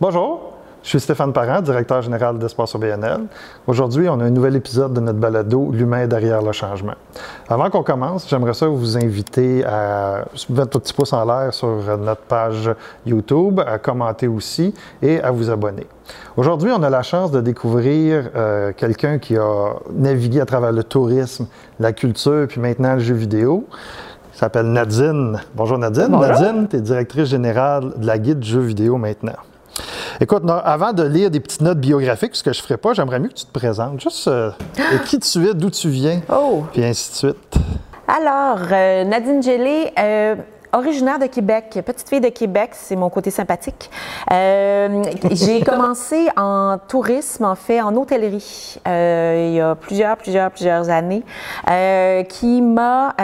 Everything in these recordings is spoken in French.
Bonjour, je suis Stéphane Parent, directeur général d'Espace OBNL. Aujourd'hui, on a un nouvel épisode de notre balado L'humain derrière le changement. Avant qu'on commence, j'aimerais ça vous inviter à mettre un petit pouce en l'air sur notre page YouTube, à commenter aussi et à vous abonner. Aujourd'hui, on a la chance de découvrir euh, quelqu'un qui a navigué à travers le tourisme, la culture, puis maintenant le jeu vidéo s'appelle Nadine. Bonjour Nadine. Nadine, tu es directrice générale de la guide jeux vidéo maintenant. Écoute, avant de lire des petites notes biographiques, ce que je ne ferai pas, j'aimerais mieux que tu te présentes. Juste euh, qui tu es, d'où tu viens, oh. puis ainsi de suite. Alors, euh, Nadine Gélé, euh, originaire de Québec, petite fille de Québec, c'est mon côté sympathique. Euh, j'ai commencé en tourisme, en fait, en hôtellerie, euh, il y a plusieurs, plusieurs, plusieurs années, euh, qui m'a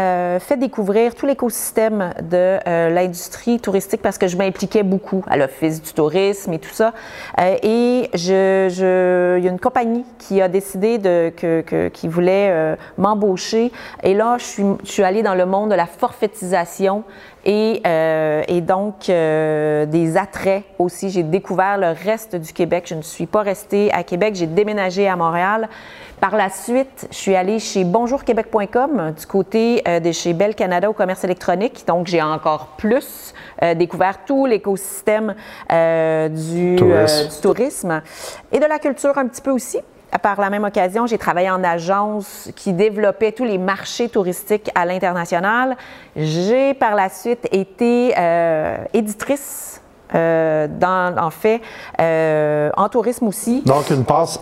fait découvrir tout l'écosystème de l'industrie touristique parce que je m'impliquais beaucoup à l'Office du tourisme et tout ça. Et je, je, il y a une compagnie qui a décidé de, que, que, qui voulait m'embaucher. Et là, je suis, je suis allée dans le monde de la forfaitisation et, euh, et donc euh, des attraits aussi. J'ai découvert le reste du Québec. Je ne suis pas restée à Québec, j'ai déménagé à Montréal. Par la suite, je suis allée chez bonjourquebec.com du côté euh, de chez Bell Canada au commerce électronique. Donc, j'ai encore plus euh, découvert tout l'écosystème euh, du tourisme et de la culture un petit peu aussi. Par la même occasion, j'ai travaillé en agence qui développait tous les marchés touristiques à l'international. J'ai par la suite été euh, éditrice, euh, dans, en fait, euh, en tourisme aussi. Donc, une passe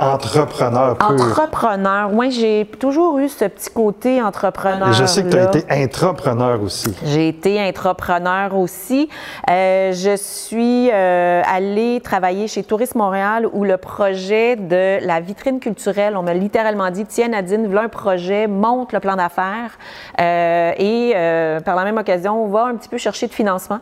entrepreneur pur. Entrepreneur. Moi, j'ai toujours eu ce petit côté entrepreneur. Et je sais que tu as été intrapreneur aussi. J'ai été intrapreneur aussi. Euh, je suis euh, allée travailler chez Tourisme Montréal où le projet de la vitrine culturelle, on m'a littéralement dit Tiens, Nadine, voilà un projet, monte le plan d'affaires. Euh, et par la même occasion, on va un petit peu chercher de financement.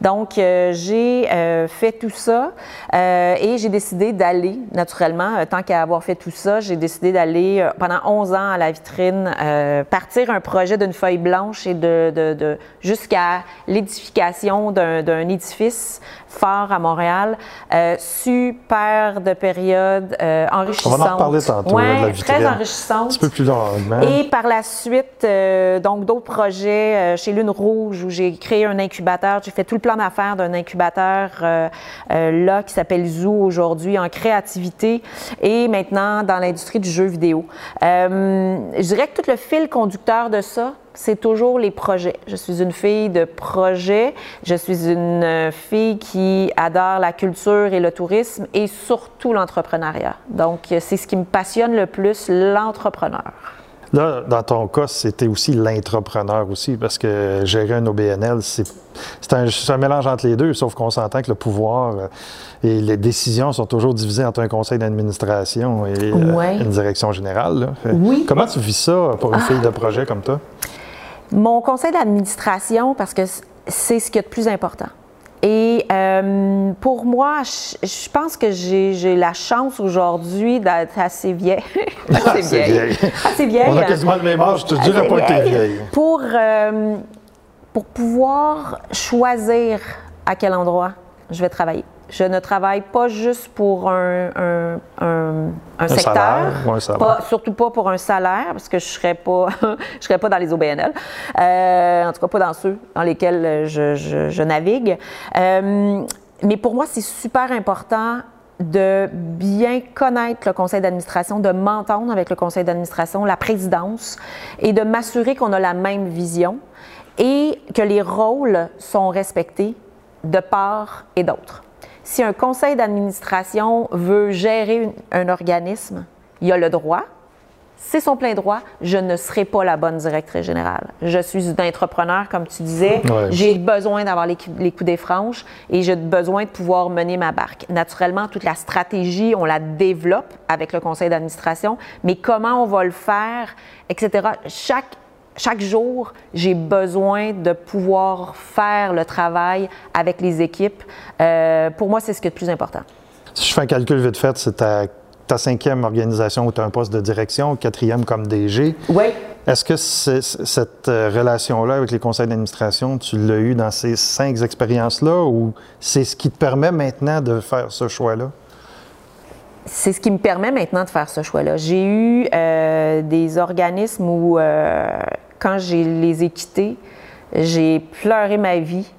Donc, j'ai fait tout ça et j'ai décidé d'aller naturellement euh, tant qu'à avoir fait tout ça, j'ai décidé d'aller euh, pendant 11 ans à la vitrine, euh, partir un projet d'une feuille blanche et de, de, de jusqu'à l'édification d'un édifice fort à Montréal. Euh, super de période enrichissante. On va en reparler tantôt, ouais, de la vitrine. très enrichissante. Un petit peu plus longuement. Et par la suite, donc d'autres projets chez Lune Rouge où j'ai créé un incubateur. J'ai fait tout le plan d'affaires d'un incubateur là qui s'appelle Zoo aujourd'hui en créativité et maintenant dans l'industrie du jeu vidéo. Euh, je dirais que tout le fil conducteur de ça, c'est toujours les projets. Je suis une fille de projet. Je suis une euh, fille qui adore la culture et le tourisme et surtout l'entrepreneuriat. Donc, euh, c'est ce qui me passionne le plus, l'entrepreneur. Là, dans ton cas, c'était aussi l'intrapreneur aussi, parce que gérer un OBNL, c'est c'est un, un mélange entre les deux, sauf qu'on s'entend que le pouvoir euh, et les décisions sont toujours divisées entre un conseil d'administration et euh, Ouais. une direction générale. là. Oui. Comment tu vis ça pour une fille de projet comme toi? Mon conseil d'administration, parce que c'est ce qu'il y a de plus important. Et euh, pour moi, je, je pense que j'ai la chance aujourd'hui d'être assez vieille. assez vieille. Assez vieille. On a quasiment le même âge, je te dirais pas que t'es vieille. vieille. Pour, euh, pour pouvoir choisir à quel endroit je vais travailler. Je ne travaille pas juste pour un, un- un- un secteur, salaire ou un salaire. pas- surtout pas pour un salaire, parce que je ne serais, pas- je serais pas dans les OBNL, Euh, en tout cas pas dans ceux dans lesquels je, je- je navigue. Euh, mais pour moi, c'est super important de bien connaître le conseil d'administration, de m'entendre avec le conseil d'administration, la présidence, et de m'assurer qu'on a la même vision et que les rôles sont respectés de part et d'autre. Si un conseil d'administration veut gérer une- un organisme, il a le droit, c'est son plein droit, je ne serai pas la bonne directrice générale. Je suis une entrepreneur, comme tu disais. Ouais. J'ai besoin d'avoir les coups des franches et j'ai besoin de pouvoir mener ma barque. Naturellement, toute la stratégie, on la développe avec le conseil d'administration, mais comment on va le faire, etc. Chaque chaque jour, j'ai besoin de pouvoir faire le travail avec les équipes. Euh, pour moi, c'est ce qui est le plus important. Si je fais un calcul vite fait, c'est ta, ta cinquième organisation où tu as un poste de direction, quatrième comme DG. Oui. Est-ce que cette euh, relation-là avec les conseils d'administration, tu l'as eu dans ces cinq expériences-là ou c'est ce qui te permet maintenant de faire ce choix-là? c'est ce qui me permet maintenant de faire ce choix-là. J'ai eu euh, des organismes où, euh, quand je les ai quittés, j'ai pleuré ma vie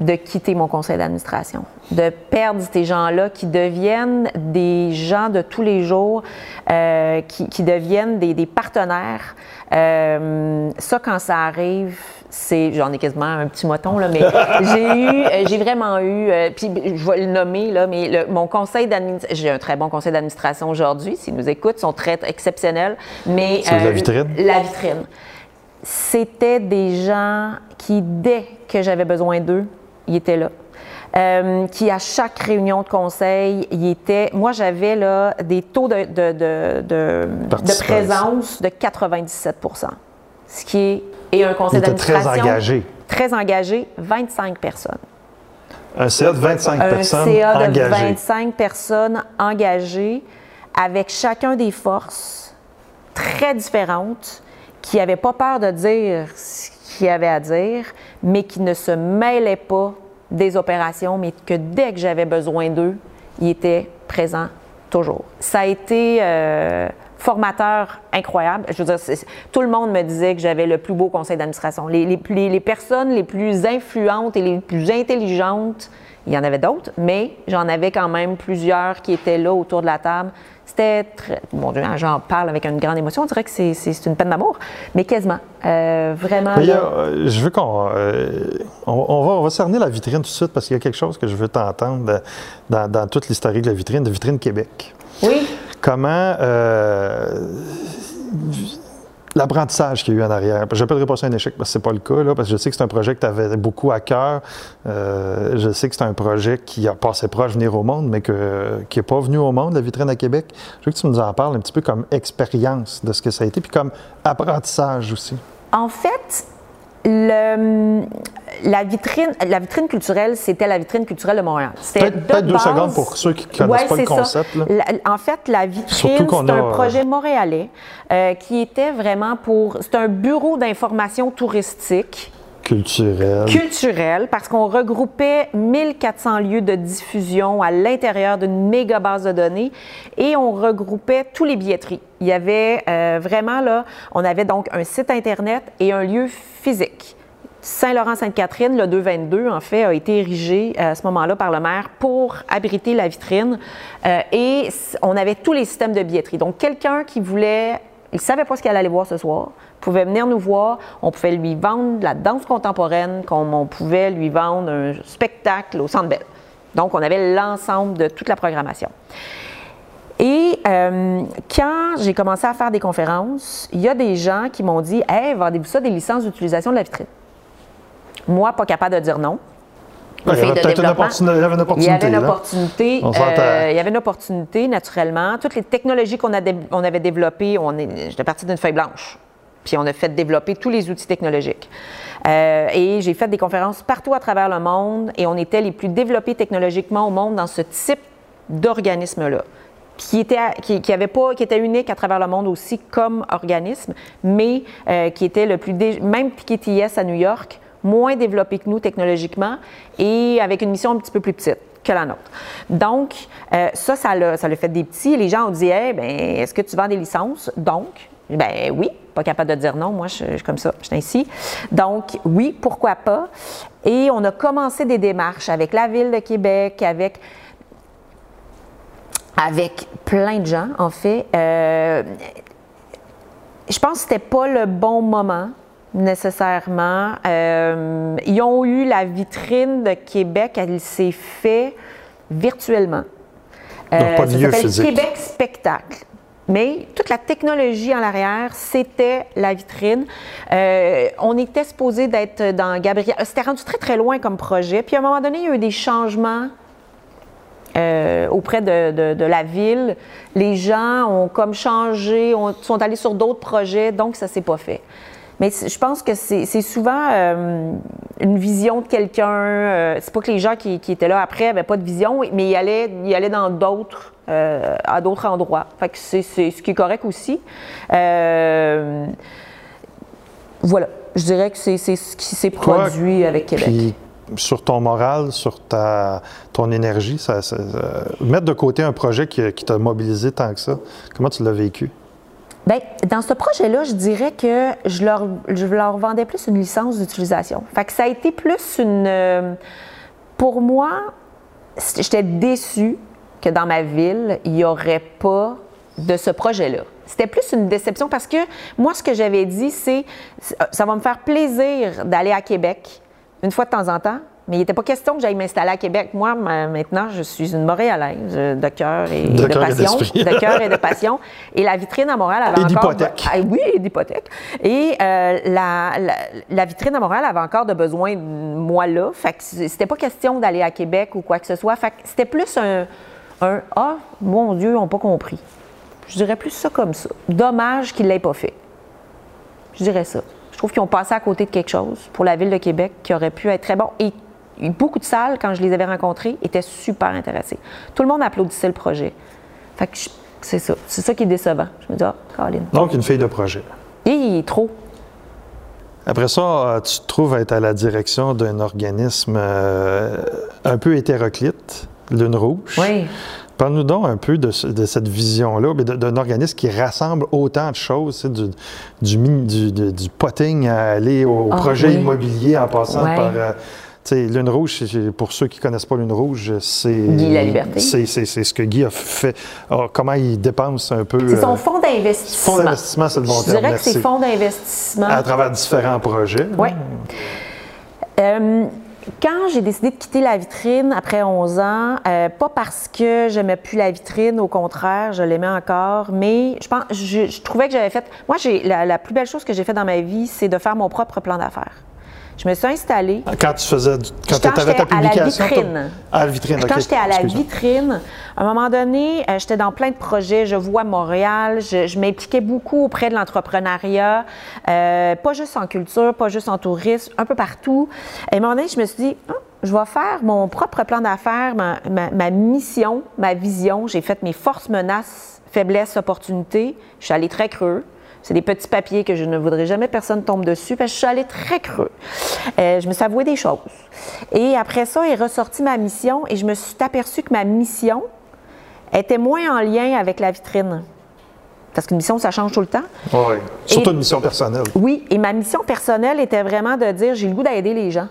de quitter mon conseil d'administration, de perdre ces gens-là qui deviennent des gens de tous les jours, euh, qui, deviennent des, partenaires. ça, quand ça arrive, c'est, j'en ai quasiment un petit moton, là, mais j'ai eu, euh, j'ai vraiment eu, euh, puis je vais le nommer, là, mais mon conseil d'administration, j'ai un très bon conseil d'administration aujourd'hui, s'ils nous écoutent, ils sont très exceptionnels, mais... La euh, vitrine? La vitrine. C'était des gens qui, dès que j'avais besoin d'eux, ils étaient là. qui à chaque réunion de conseil, ils étaient. Moi, j'avais là des taux de, de, de, de présence de 97% ce qui est et un conseil d'administration. Très engagé. Très engagé, 25 personnes. Un CA de 25 personnes. Un CA de 25 personnes engagées avec chacun des forces très différentes qui n'avaient pas peur de dire ce qu'il avait à dire, mais qui ne se mêlaient pas des opérations, mais que dès que j'avais besoin d'eux, ils étaient présents toujours. Ça a été euh, formateur incroyable. Je veux dire, tout le monde me disait que j'avais le plus beau conseil d'administration. Les, les, les, personnes les plus influentes et les plus intelligentes, il y en avait d'autres, mais j'en avais quand même plusieurs qui étaient là autour de la table. C'était très. Mon Dieu, hein, j'en parle avec une grande émotion. On dirait que c'est une peine d'amour, mais quasiment. Euh, vraiment. Euh, je veux qu'on. Euh, on, va, on va cerner la vitrine tout de suite parce qu'il y a quelque chose que je veux t'entendre dans, dans toute l'historique de la vitrine, de Vitrine Québec. Oui. Comment l'apprentissage qu'il y a eu en arrière. Je n'appellerai pas ça un échec parce que ce n'est pas le cas, parce que je sais que c'est un projet que tu avais beaucoup à cœur. Euh, je sais que c'est un projet qui a passé proche de venir au monde, mais qui n'est pas venu au monde, la vitrine à Québec. Je veux que tu nous en parles un petit peu comme expérience de ce que ça a été, puis comme apprentissage aussi. En fait, le, la, vitrine, la vitrine culturelle, c'était la vitrine culturelle de Montréal. Peut-être deux secondes pour ceux qui ne connaissent pas le concept. en fait, la vitrine, c'est un projet montréalais euh, qui était vraiment pour... C'est un bureau d'information touristique Culturel. Culturel, parce qu'on regroupait 1400 lieux de diffusion à l'intérieur d'une méga base de données et on regroupait tous les billetteries. Il y avait euh, vraiment là, on avait donc un site Internet et un lieu physique. Saint-Laurent-Sainte-Catherine, le 222, en fait, a été érigé euh, à ce moment-là par le maire pour abriter la vitrine. Euh, et on avait tous les systèmes de billetterie. Donc, quelqu'un qui voulait, il savait pas ce qu'il allait voir ce soir, pouvait venir nous voir, on pouvait lui vendre de la danse contemporaine, comme on pouvait lui vendre un spectacle au Centre Bell. Donc, on avait l'ensemble de toute la programmation. Et euh, quand j'ai commencé à faire des conférences, il y a des gens qui m'ont dit Hey, vendez-vous ça des licences d'utilisation de la vitrine Moi, pas capable de dire non. Il, y avait une opportunité. Il y avait une opportunité. Euh, il y avait une opportunité, naturellement. Toutes les technologies qu'on avait développées, on j'étais partie d'une feuille blanche. Puis on a fait développer tous les outils technologiques. Euh, et j'ai fait des conférences partout à travers le monde et on était les plus développés technologiquement au monde dans ce type d'organisme-là. Qui était, qui, avait pas, qui était unique à travers le monde aussi comme organisme, mais euh, qui était le plus. Même PKTS à New York, moins développé que nous technologiquement et avec une mission un petit peu plus petite que la nôtre. Donc, euh, ça, ça l'a, fait des petits. Les gens ont dit, hey, ben, est-ce que tu vends des licences? Donc, ben oui, pas capable de dire non, moi je, suis comme ça, je suis ainsi. Donc oui, pourquoi pas? Et on a commencé des démarches avec la ville de Québec, avec avec plein de gens en fait. Euh, je pense que c'était pas le bon moment nécessairement. Euh, ils ont eu la vitrine de Québec, elle s'est faite virtuellement. Donc, pas de euh, lieu physique. Québec Spectacle. Mais toute la technologie en arrière, c'était la vitrine. Euh, on était supposé d'être dans Gabriel. C'était rendu très, très loin comme projet. Puis à un moment donné, il y a eu des changements euh, auprès de, la ville. Les gens ont comme changé, sont allés sur d'autres projets, donc ça ne s'est pas fait. Mais je pense que c'est souvent euh, une vision de quelqu'un. Euh, c'est pas que les gens qui, étaient là après n'avaient pas de vision, mais ils allaient, ils allaient dans d'autres, euh, à d'autres endroits. Fait que c'est ce qui est correct aussi. voilà, je dirais que c'est ce qui s'est produit avec Québec. Puis, sur ton moral, sur ta, ton énergie, ça, mettre de côté un projet qui, qui t'a mobilisé tant que ça, comment tu l'as vécu? Bien, dans ce projet-là, je dirais que je leur, je leur vendais plus une licence d'utilisation. Fait que ça a été plus une. Euh, pour moi, j'étais déçue que dans ma ville, il n'y aurait pas de ce projet-là. C'était plus une déception parce que moi, ce que j'avais dit, c'est ça va me faire plaisir d'aller à Québec une fois de temps en temps, mais il n'était pas question que j'aille m'installer à Québec. Moi, maintenant, je suis une Montréalaise euh, de cœur et de, passion. de cœur et de passion. Et la vitrine à Montréal avait et encore... d'hypothèque. Ah, oui, et d'hypothèque. Et euh, la, la, vitrine à Montréal avait encore de besoin de moi là. Fait que c'était pas question d'aller à Québec ou quoi que ce soit. Fait que c'était plus un, un « Ah, mon Dieu, ils n'ont pas compris ». Je dirais plus ça comme ça. Dommage qu'ils ne l'aient pas fait. Je dirais ça. Je trouve qu'ils ont passé à côté de quelque chose pour la ville de Québec qui aurait pu être très bon. Et beaucoup de salles, quand je les avais rencontrées, étaient super intéressées. Tout le monde applaudissait le projet. Fait que c'est ça. C'est ça qui est décevant. Je me dis, ah, Caroline. Donc, une fille de projet. Et trop. Après ça, euh, tu te trouves être à la direction d'un organisme euh, un peu hétéroclite, Lune Rouge. Oui. Parle-nous donc un peu de, cette vision-là, d'un organisme qui rassemble autant de choses, du, du, du, potting à aller au ah, projet immobilier en passant par. Euh, Lune Rouge, pour ceux qui ne connaissent pas Lune Rouge, c'est. Guy La Liberté. C'est ce que Guy a fait. comment il dépense un peu. C'est son euh, fonds d'investissement. Fonds d'investissement, c'est le bon Je dirais que c'est fonds d'investissement. À travers différents projets. Oui. Euh, quand j'ai décidé de quitter la vitrine après 11 ans, euh, pas parce que j'aimais plus la vitrine, au contraire, je l'aimais encore, mais je pense, je, trouvais que j'avais fait. Moi, j'ai la, la, plus belle chose que j'ai faite dans ma vie, c'est de faire mon propre plan d'affaires. Je me suis installée. Quand tu faisais, quand tu avais ta publication. À la vitrine. À la vitrine, Quand j'étais à la vitrine, à un moment donné, euh, j'étais dans plein de projets. Je vois Montréal. Je, m'impliquais beaucoup auprès de l'entrepreneuriat, euh, pas juste en culture, pas juste en tourisme, un peu partout. Et à un moment donné, je me suis dit, ah, je vais faire mon propre plan d'affaires, ma, ma, mission, ma vision. J'ai fait mes forces, menaces, faiblesses, opportunités. Je suis allée très creux. C'est des petits papiers que je ne voudrais jamais personne tombe dessus parce que je suis allée très creux. Euh, je me suis avoué des choses. Et après ça est ressorti ma mission et je me suis aperçue que ma mission était moins en lien avec la vitrine. Parce qu'une mission, ça change tout le temps. Oui, surtout une mission personnelle. Oui, et ma mission personnelle était vraiment de dire j'ai le goût d'aider les gens.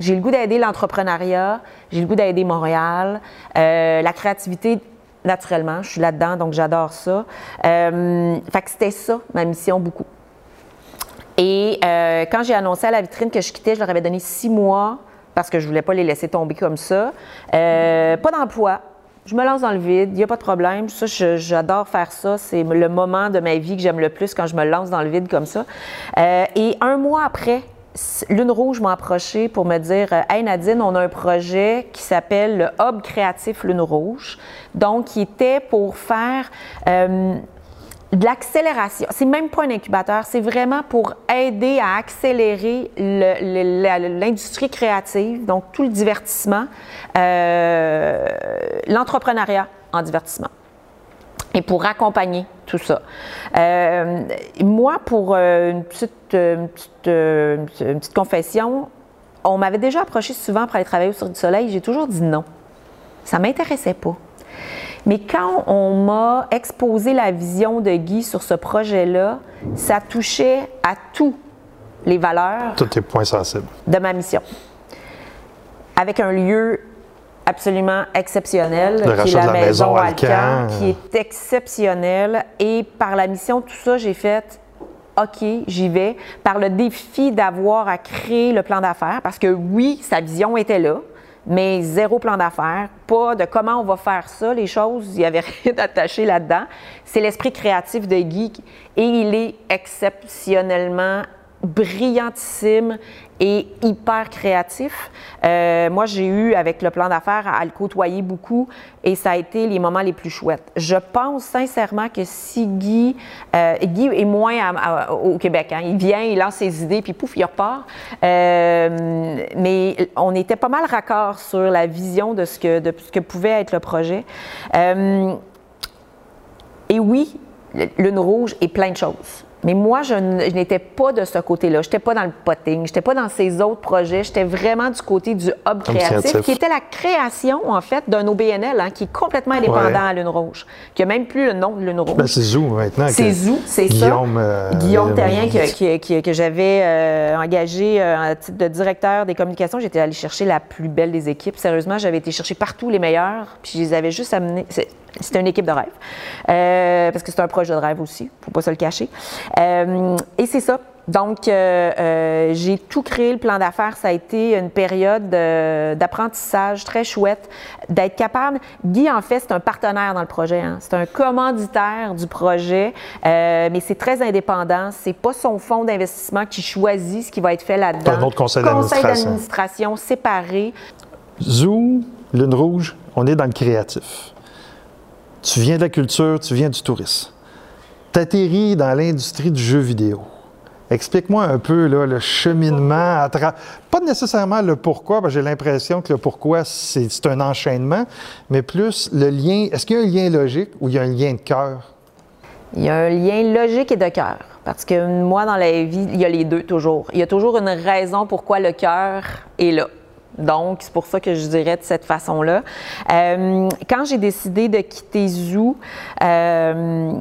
J'ai le goût d'aider l'entrepreneuriat, j'ai le goût d'aider Montréal, euh, la créativité naturellement. Je suis là-dedans, donc j'adore ça. Euh, fait que c'était ça, ma mission, beaucoup. Et euh, quand j'ai annoncé à la vitrine que je quittais, je leur avais donné six mois parce que je voulais pas les laisser tomber comme ça. Euh, pas d'emploi. Je me lance dans le vide, il n'y a pas de problème. Ça, j'adore faire ça. C'est le moment de ma vie que j'aime le plus quand je me lance dans le vide comme ça. et un mois après, Lune Rouge m'a approché pour me dire Hey Nadine, on a un projet qui s'appelle le Hub créatif Lune Rouge. Donc, qui était pour faire euh, de l'accélération. C'est même pas un incubateur, c'est vraiment pour aider à accélérer l'industrie créative, donc tout le divertissement, euh, l'entrepreneuriat en divertissement et pour accompagner tout ça. Euh, moi, pour euh, une, petite, euh, une, petite, confession, on m'avait déjà approché souvent pour aller travailler sur du soleil. J'ai toujours dit non. Ça ne m'intéressait pas. Mais quand on m'a exposé la vision de Guy sur ce projet-là, ça touchait à tous les valeurs. Tous les points sensibles. De ma mission. Avec un lieu absolument exceptionnel, qui est la, maison, Alcan, qui est exceptionnelle. Et par la mission, tout ça, j'ai fait OK, j'y vais. Par le défi d'avoir à créer le plan d'affaires, parce que oui, sa vision était là, mais zéro plan d'affaires, pas de comment on va faire ça, les choses, il n'y avait rien d'attaché là-dedans. C'est l'esprit créatif de Guy et il est exceptionnellement brillantissime et hyper créatif. Euh, moi, j'ai eu, avec le plan d'affaires, à, le côtoyer beaucoup et ça a été les moments les plus chouettes. Je pense sincèrement que si Guy, euh, Guy est moins au Québec, hein, il vient, il lance ses idées, puis pouf, il repart. Euh, mais on était pas mal raccord sur la vision de ce que, de ce que pouvait être le projet. et oui, Lune Rouge est plein de choses Mais moi, je, n'étais pas de ce côté-là. Je n'étais pas dans le potting, je n'étais pas dans ces autres projets. J'étais vraiment du côté du hub créatif, qui était la création, en fait, d'un OBNL hein, qui est complètement indépendant à Lune Rouge, qui n'a même plus le nom de Lune Rouge. Ben, c'est Zou maintenant. C'est Zou, c'est ça. Guillaume, euh, Guillaume Terrien, que j'avais euh, engagé euh, à titre de directeur des communications. J'étais allée chercher la plus belle des équipes. Sérieusement, j'avais été chercher partout les meilleurs, puis je les avais juste amenés. C'était une équipe de rêve. Euh, parce que c'est un projet de rêve aussi, faut pas se le cacher. Euh, et c'est ça. Donc, euh, j'ai tout créé, le plan d'affaires. Ça a été une période d'apprentissage très chouette, d'être capable. Guy, en fait, c'est un partenaire dans le projet. Hein. C'est un commanditaire du projet, mais c'est très indépendant. C'est pas son fonds d'investissement qui choisit ce qui va être fait là-dedans. Un autre conseil d'administration. Conseil d'administration séparé. Zou, Lune Rouge, on est dans le créatif. Tu viens de la culture, tu viens du tourisme. Tu atterris dans l'industrie du jeu vidéo. Explique-moi un peu le cheminement, à pas nécessairement le pourquoi, parce que j'ai l'impression que le pourquoi, c'est un enchaînement, mais plus le lien. Est-ce qu'il y a un lien logique ou il y a un lien de cœur? Il y a un lien logique et de cœur. Parce que moi, dans la vie, il y a les deux toujours. Il y a toujours une raison pourquoi le cœur est là. Donc, c'est pour ça que je dirais de cette façon-là. Euh, quand j'ai décidé de quitter Zoo, euh,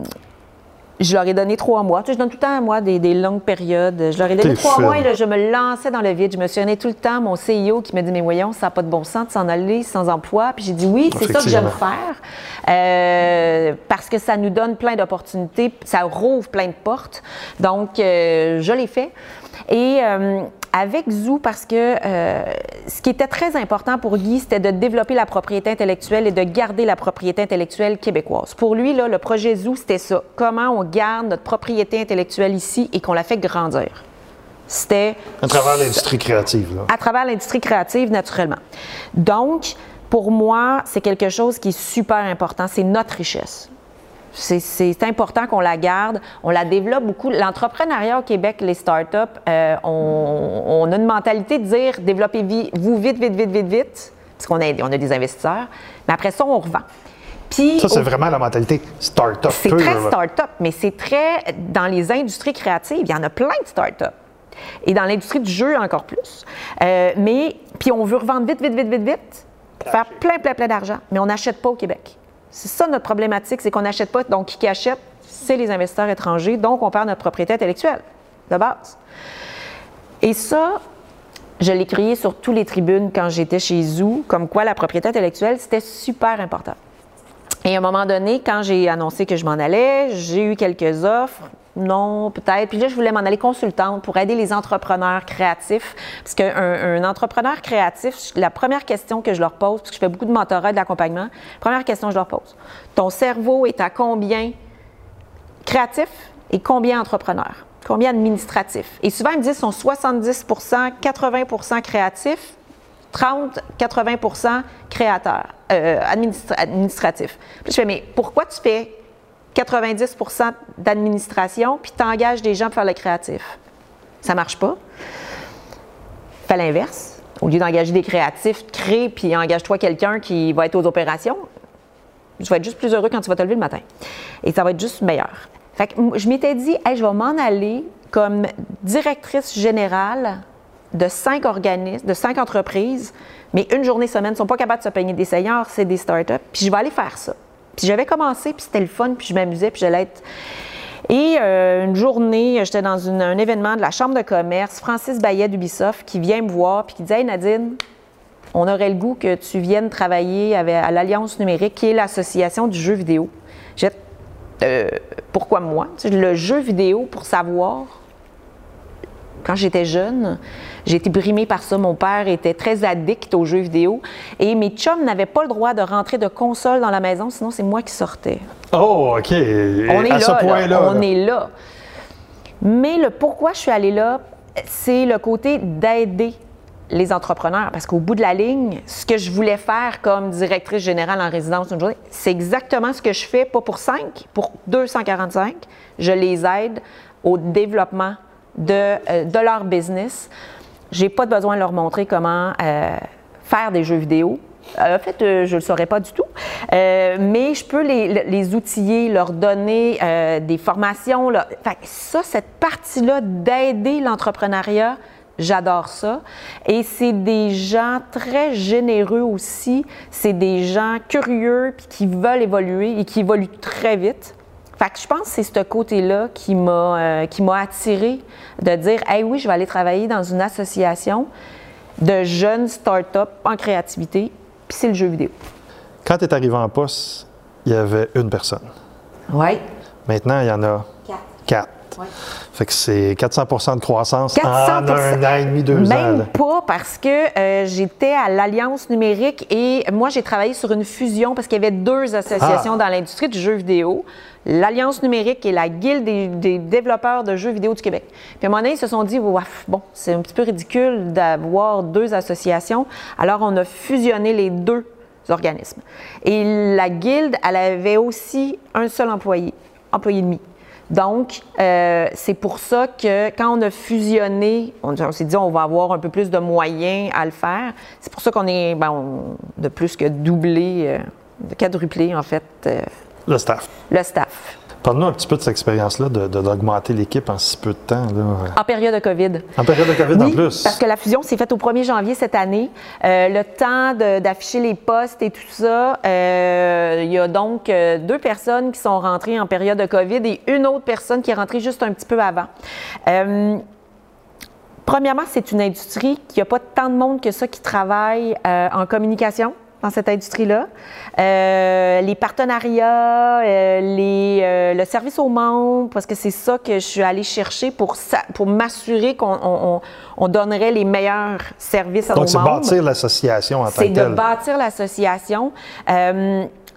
je leur ai donné trois mois. Tu sais, je donne tout le temps à moi des, longues périodes. Je leur ai donné trois mois et là, je me lançais dans le vide. Je me souvenais tout le temps mon CIO qui me dit Mais voyons, ça n'a pas de bon sens de s'en aller sans emploi. Puis j'ai dit Oui, c'est ça que j'aime faire. Euh, parce que ça nous donne plein d'opportunités, ça rouvre plein de portes. Donc, je l'ai fait. Et avec Zoo parce que euh, ce qui était très important pour Guy, c'était de développer la propriété intellectuelle et de garder la propriété intellectuelle québécoise. Pour lui, là, le projet Zoo, c'était ça. Comment on garde notre propriété intellectuelle ici et qu'on la fait grandir? C'était... À travers l'industrie créative. Là. À travers l'industrie créative, naturellement. Donc, pour moi, c'est quelque chose qui est super important. C'est notre richesse. C'est important qu'on la garde, on la développe beaucoup. L'entrepreneuriat au Québec, les startups, euh, on, a une mentalité de dire développez-vous vite, vite, vite, vite, vite, parce qu'on a, on a des investisseurs, mais après ça, on revend. Puis, ça, c'est vraiment la mentalité start-up. C'est très start-up, mais c'est très. Dans les industries créatives, il y en a plein de start-up. Et dans l'industrie du jeu, encore plus. Euh, mais, puis on veut revendre vite, vite, vite, vite, vite, faire plein, plein, plein d'argent, mais on n'achète pas au Québec. C'est ça notre problématique, c'est qu'on n'achète pas. Donc, qui achète, c'est les investisseurs étrangers. Donc, on perd notre propriété intellectuelle, de base. Et ça, je l'ai crié sur toutes les tribunes quand j'étais chez Zoo, comme quoi la propriété intellectuelle, c'était super important. Et à un moment donné, quand j'ai annoncé que je m'en allais, j'ai eu quelques offres non, peut-être. Puis là, je voulais m'en aller consultante pour aider les entrepreneurs créatifs. Parce qu'un un entrepreneur créatif, la première question que je leur pose, parce que je fais beaucoup de mentorat et d'accompagnement, première question que je leur pose, ton cerveau est à combien créatif et combien entrepreneur? Combien administratif? Et souvent, ils me disent sont 70% 80% créatifs, 30, 80% créateurs, euh, administratifs. Je fais, mais pourquoi tu fais 90% d'administration, puis tu engages des gens pour faire le créatif. Ça marche pas. Fais l'inverse. Au lieu d'engager des créatifs, crée, puis engage-toi quelqu'un qui va être aux opérations. Tu vas être juste plus heureux quand tu vas te lever le matin. Et ça va être juste meilleur. Je m'étais dit, je vais m'en aller comme directrice générale de cinq organismes, de cinq entreprises, mais une journée semaine, ne sont pas capables de se payer des seniors, c'est des startups, puis je vais aller faire ça. Puis j'avais commencé, puis c'était le fun, puis je m'amusais, puis j'allais être. Et euh, une journée, j'étais dans un événement de la Chambre de commerce, Francis Bayet d'Ubisoft, qui vient me voir, puis qui dit Hey Nadine, on aurait le goût que tu viennes travailler à l'Alliance numérique, qui est l'association du jeu vidéo. J'ai euh, pourquoi moi? Le jeu vidéo, pour savoir, quand j'étais jeune, j'ai été brimée par ça. Mon père était très addict aux jeux vidéo et mes chums n'avaient pas le droit de rentrer de console dans la maison, sinon c'est moi qui sortais. Oh, OK. On est à là, ce point-là. On est là. Mais le pourquoi je suis allée là, c'est le côté d'aider les entrepreneurs. Parce qu'au bout de la ligne, ce que je voulais faire comme directrice générale en résidence une journée, c'est exactement ce que je fais, pas pour 5, pour 245. Je les aide au développement de, euh, de leur business. J'ai pas besoin de leur montrer comment euh, faire des jeux vidéo. En fait, je ne le saurais pas du tout. mais je peux les, les outiller, leur donner des formations. Fait ça, cette partie-là d'aider l'entrepreneuriat, J'adore ça. Et c'est des gens très généreux aussi. C'est des gens curieux puis qui veulent évoluer et qui évoluent très vite. Fait que je pense que c'est ce côté-là qui m'a euh, qui m'a attiré de dire Hey oui, je vais aller travailler dans une association de jeunes start-up en créativité, puis c'est le jeu vidéo. Quand tu es arrivé en poste, il y avait une personne. Oui. Maintenant, il y en a quatre. quatre. Fait que c'est 400% de croissance 400 en un an et demi, deux Même ans. Même pas parce que euh, j'étais à l'Alliance numérique et moi, j'ai travaillé sur une fusion parce qu'il y avait deux associations ah. dans l'industrie du jeu vidéo. L'Alliance numérique et la Guilde des, développeurs de jeux vidéo du Québec. Puis à un moment donné, ils se sont dit, bon, c'est un petit peu ridicule d'avoir deux associations. Alors, on a fusionné les deux organismes. Et la Guilde, elle avait aussi un seul employé, employé demi. Donc, euh, c'est pour ça que quand on a fusionné, on, s'est dit on va avoir un peu plus de moyens à le faire. C'est pour ça qu'on est ben, de plus que doublé, euh, de quadruplé en fait. Euh, le staff. Le staff. Parle-nous un petit peu de cette expérience-là, d'augmenter l'équipe en si peu de temps. En période de COVID. En période de COVID en plus. Parce que la fusion s'est faite au 1er janvier cette année. Euh, le temps d'afficher les postes et tout ça, euh, il y a donc euh, deux personnes qui sont rentrées en période de COVID et une autre personne qui est rentrée juste un petit peu avant. Premièrement, c'est une industrie qui n'a pas tant de monde que ça qui travaille en communication dans cette industrie-là. Euh, les partenariats, euh, les, euh, le service aux membres, parce que c'est ça que je suis allée chercher pour, pour m'assurer qu'on on, donnerait les meilleurs services à nos membres. Donc, c'est bâtir l'association en tant que C'est de bâtir l'association.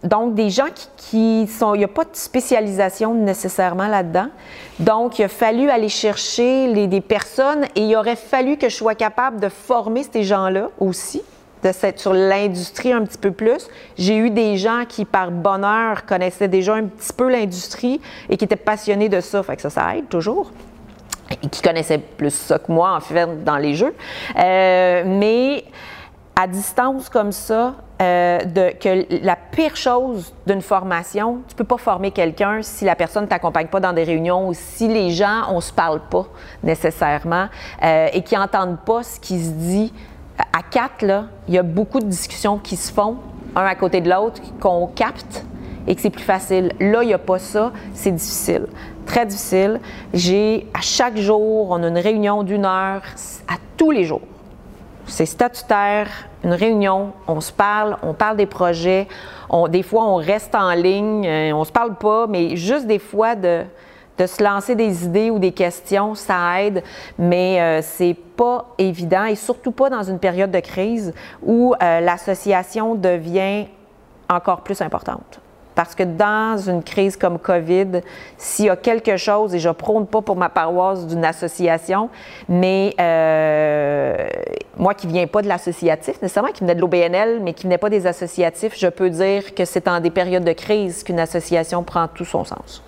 donc, des gens qui, qui sont... Il n'y a pas de spécialisation nécessairement là-dedans. Donc, il a fallu aller chercher les, des personnes et il aurait fallu que je sois capable de former ces gens-là aussi sur l'industrie un petit peu plus. J'ai eu des gens qui, par bonheur, connaissaient déjà un petit peu l'industrie et qui étaient passionnés de ça. Fait que ça, ça aide toujours. Et qui connaissaient plus ça que moi, en fait, dans les jeux. Euh, mais à distance comme ça, euh, de, que la pire chose d'une formation, tu peux pas former quelqu'un si la personne ne t'accompagne pas dans des réunions ou si les gens, on se parle pas nécessairement euh, et qui n'entendent pas ce qui se dit à quatre, il y a beaucoup de discussions qui se font, un à côté de l'autre, qu'on capte et que c'est plus facile. Là, il n'y a pas ça, c'est difficile. Très difficile. J'ai, à chaque jour, on a une réunion d'une heure, à tous les jours. C'est statutaire, une réunion, on se parle, on parle des projets. Des fois, on reste en ligne, euh, on se parle pas, mais juste des fois de de se lancer des idées ou des questions, ça aide, mais euh, c'est pas évident et surtout pas dans une période de crise où euh, l'association devient encore plus importante. Parce que dans une crise comme COVID, s'il y a quelque chose, et je prône pas pour ma paroisse d'une association, mais euh, moi qui viens pas de l'associatif, nécessairement qui venais de l'OBNL, mais qui venait pas des associatifs, je peux dire que c'est en des périodes de crise qu'une association prend tout son sens.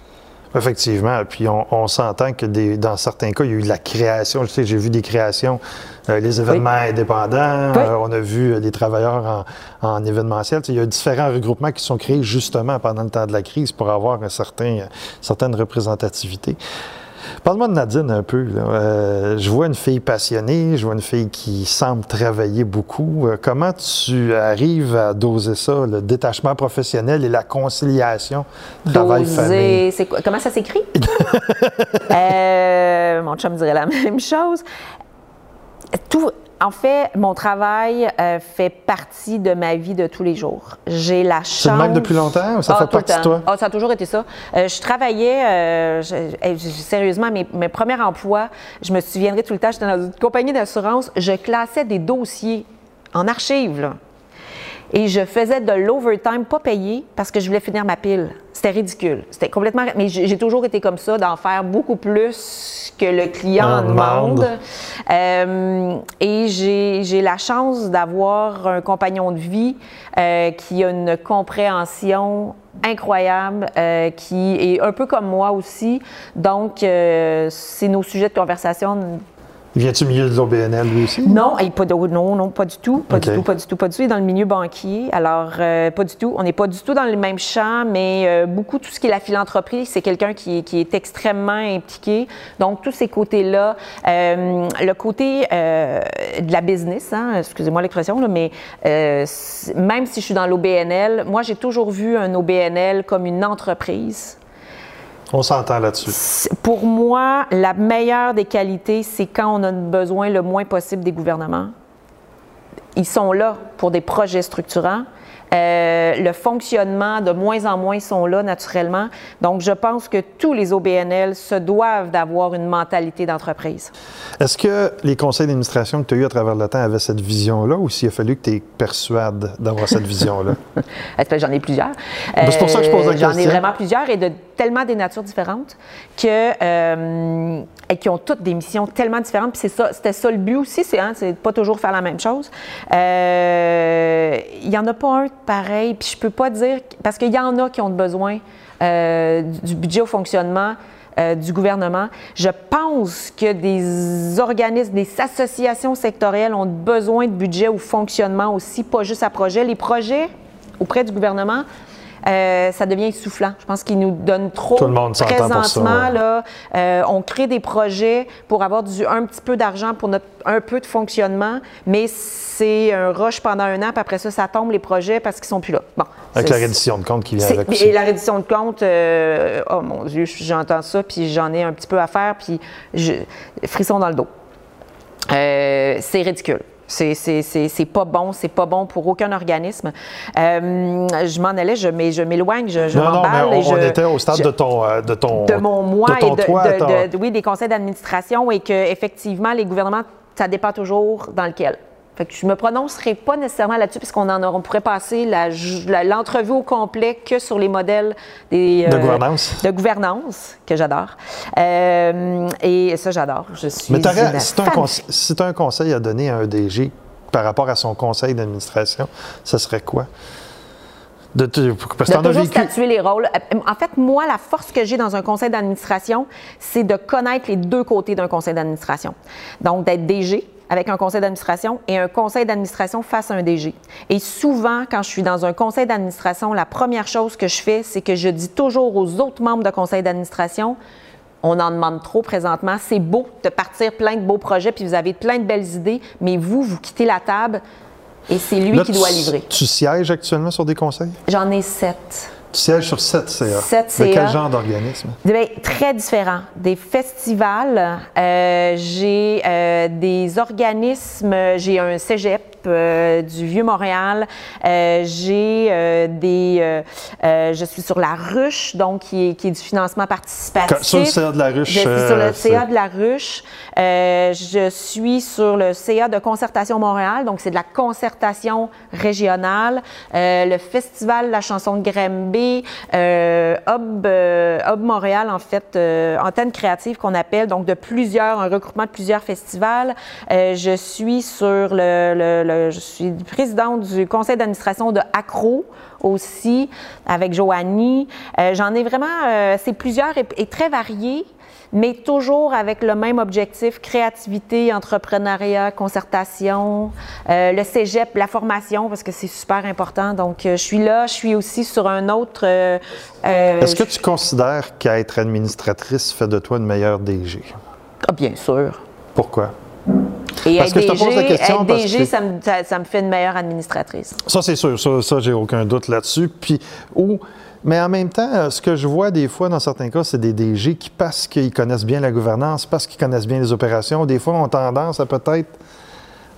Effectivement. Puis on, s'entend que dans certains cas, il y a eu de la création. Je sais, j'ai vu des créations, euh, les événements indépendants. Euh, on a vu euh, des travailleurs en, événementiel. il y a différents regroupements qui sont créés justement pendant le temps de la crise pour avoir un certain, certaine représentativité. Parle-moi de Nadine un peu. Euh, je vois une fille passionnée, je vois une fille qui semble travailler beaucoup. Euh, comment tu arrives à doser ça, le détachement professionnel et la conciliation travail-famille? Comment ça s'écrit? euh, mon chum dirait la même chose. Tout, en fait, mon travail euh, fait partie de ma vie de tous les jours. J'ai la chance. C'est le même depuis longtemps ou ça ah, fait partie de toi? Ah, ça a toujours été ça. Euh, je travaillais, euh, sérieusement, mes, mes, premiers emplois, je me souviendrai tout le temps, j'étais dans une compagnie d'assurance, je classais des dossiers en archives. Là. Et je faisais de l'overtime pas payé parce que je voulais finir ma pile. C'était ridicule. C'était complètement. Mais j'ai toujours été comme ça, d'en faire beaucoup plus que le client en demande. Euh, et j'ai la chance d'avoir un compagnon de vie euh, qui a une compréhension incroyable, euh, qui est un peu comme moi aussi. Donc, c'est nos sujets de conversation Il vient-tu du milieu de l'OBNL lui aussi? Non, pas de, non, non, pas du tout. Pas du tout, pas du tout, pas du tout. Il est dans le milieu banquier. Alors, euh, pas du tout. On n'est pas du tout dans le même champ, mais euh, beaucoup tout ce qui est la philanthropie, c'est quelqu'un qui, est extrêmement impliqué. Donc, tous ces côtés-là. Euh, le côté de la business, hein, excusez-moi l'expression, mais même si je suis dans l'OBNL, moi, j'ai toujours vu un OBNL comme une entreprise on s'entend là-dessus. Pour moi, la meilleure des qualités, c'est quand on a besoin le moins possible des gouvernements. Ils sont là pour des projets structurants. Euh, le fonctionnement, de moins en moins, sont là naturellement. Donc, je pense que tous les OBNL se doivent d'avoir une mentalité d'entreprise. Est-ce que les conseils d'administration que tu as eu à travers le temps avaient cette vision-là ou s'il a fallu que tu es persuades d'avoir cette vision-là? J'en ai plusieurs? C'est pour ça que je pose la question. J'en ai vraiment plusieurs et de tellement des natures différentes que, euh, et qui ont toutes des missions tellement différentes. Puis ça, c'était ça le but aussi, c'est hein, pas toujours faire la même chose. Euh, il n'y en a pas un pareil, puis je peux pas dire, parce qu'il y en a qui ont besoin euh, du budget au fonctionnement. du gouvernement. Je pense que des organismes, des associations sectorielles ont besoin de budget au fonctionnement aussi, pas juste à projet. Les projets auprès du gouvernement, euh, ça devient essoufflant. Je pense qu'ils nous donnent trop. Tout le monde Présentement, là, euh, on crée des projets pour avoir du, un petit peu d'argent pour notre, un peu de fonctionnement, mais c'est un rush pendant un an, puis après ça, ça tombe les projets parce qu'ils sont plus là. Bon, avec la reddition de compte qui vient avec Et la reddition de compte, euh, oh mon Dieu, j'entends ça, puis j'en ai un petit peu à faire, puis je, frisson dans le dos. c'est ridicule. C'est pas bon, c'est pas bon pour aucun organisme. Euh, je m'en allais, je m'éloigne, je, je m'emballe. on, on était au stade de ton, euh, de ton... De mon moi et de, oui, des conseils d'administration et que effectivement les gouvernements, ça dépend toujours dans lequel. Fait que je me prononcerai pas nécessairement là-dessus puisqu'on en on pourrait passer l'entrevue au complet que sur les modèles des, de euh, gouvernance. De gouvernance, que j'adore. Euh, et ça, j'adore. Je suis Mais si tu as un conseil à donner à un DG par rapport à son conseil d'administration, ce serait quoi? De, de, toujours statuer les rôles. En fait, moi, la force que j'ai dans un conseil d'administration, c'est de connaître les deux côtés d'un conseil d'administration. Donc, d'être DG, avec un conseil d'administration et un conseil d'administration face à un DG. Et souvent, quand je suis dans un conseil d'administration, la première chose que je fais, c'est que je dis toujours aux autres membres de conseil d'administration, on en demande trop présentement. C'est beau de partir plein de beaux projets, puis vous avez plein de belles idées, mais vous, vous quittez la table et c'est lui qui doit livrer. Tu sièges actuellement sur des conseils? J'en ai sept. Tu sièges sur sept CA. Sept CA. De quel genre d'organisme? très différent. Des festivals, euh, j'ai euh, des organismes, j'ai un cégep euh, du Vieux-Montréal. Euh, j'ai euh, des... je suis sur la ruche, donc qui est, qui est du financement participatif. Sur le CA de la ruche. Je suis sur le CA de la ruche. je suis sur le CA de concertation Montréal, donc c'est de la concertation régionale. le Festival de la chanson de Grimby, Hub, Hub Montréal, en fait, antenne créative qu'on appelle, donc de plusieurs, un regroupement de plusieurs festivals. je suis sur le euh, je suis présidente du conseil d'administration de Accro aussi, avec Joanie. Euh, j'en ai vraiment, euh, c'est plusieurs et, très variés mais toujours avec le même objectif, créativité, entrepreneuriat, concertation, le cégep, la formation, parce que c'est super important. Donc, je suis là, je suis aussi sur un autre... Est-ce que tu considères qu'être administratrice fait de toi une meilleure DG? Ah, bien sûr. Pourquoi? Et parce que je te pose la question être DG, ça, me, ça, me, fait une meilleure administratrice. Ça, c'est sûr. Ça, ça j'ai aucun doute là-dessus. Puis, où, mais en même temps, euh, ce que je vois des fois, dans certains cas, c'est des DG qui, parce qu'ils connaissent bien la gouvernance, parce qu'ils connaissent bien les opérations, des fois ont tendance à peut-être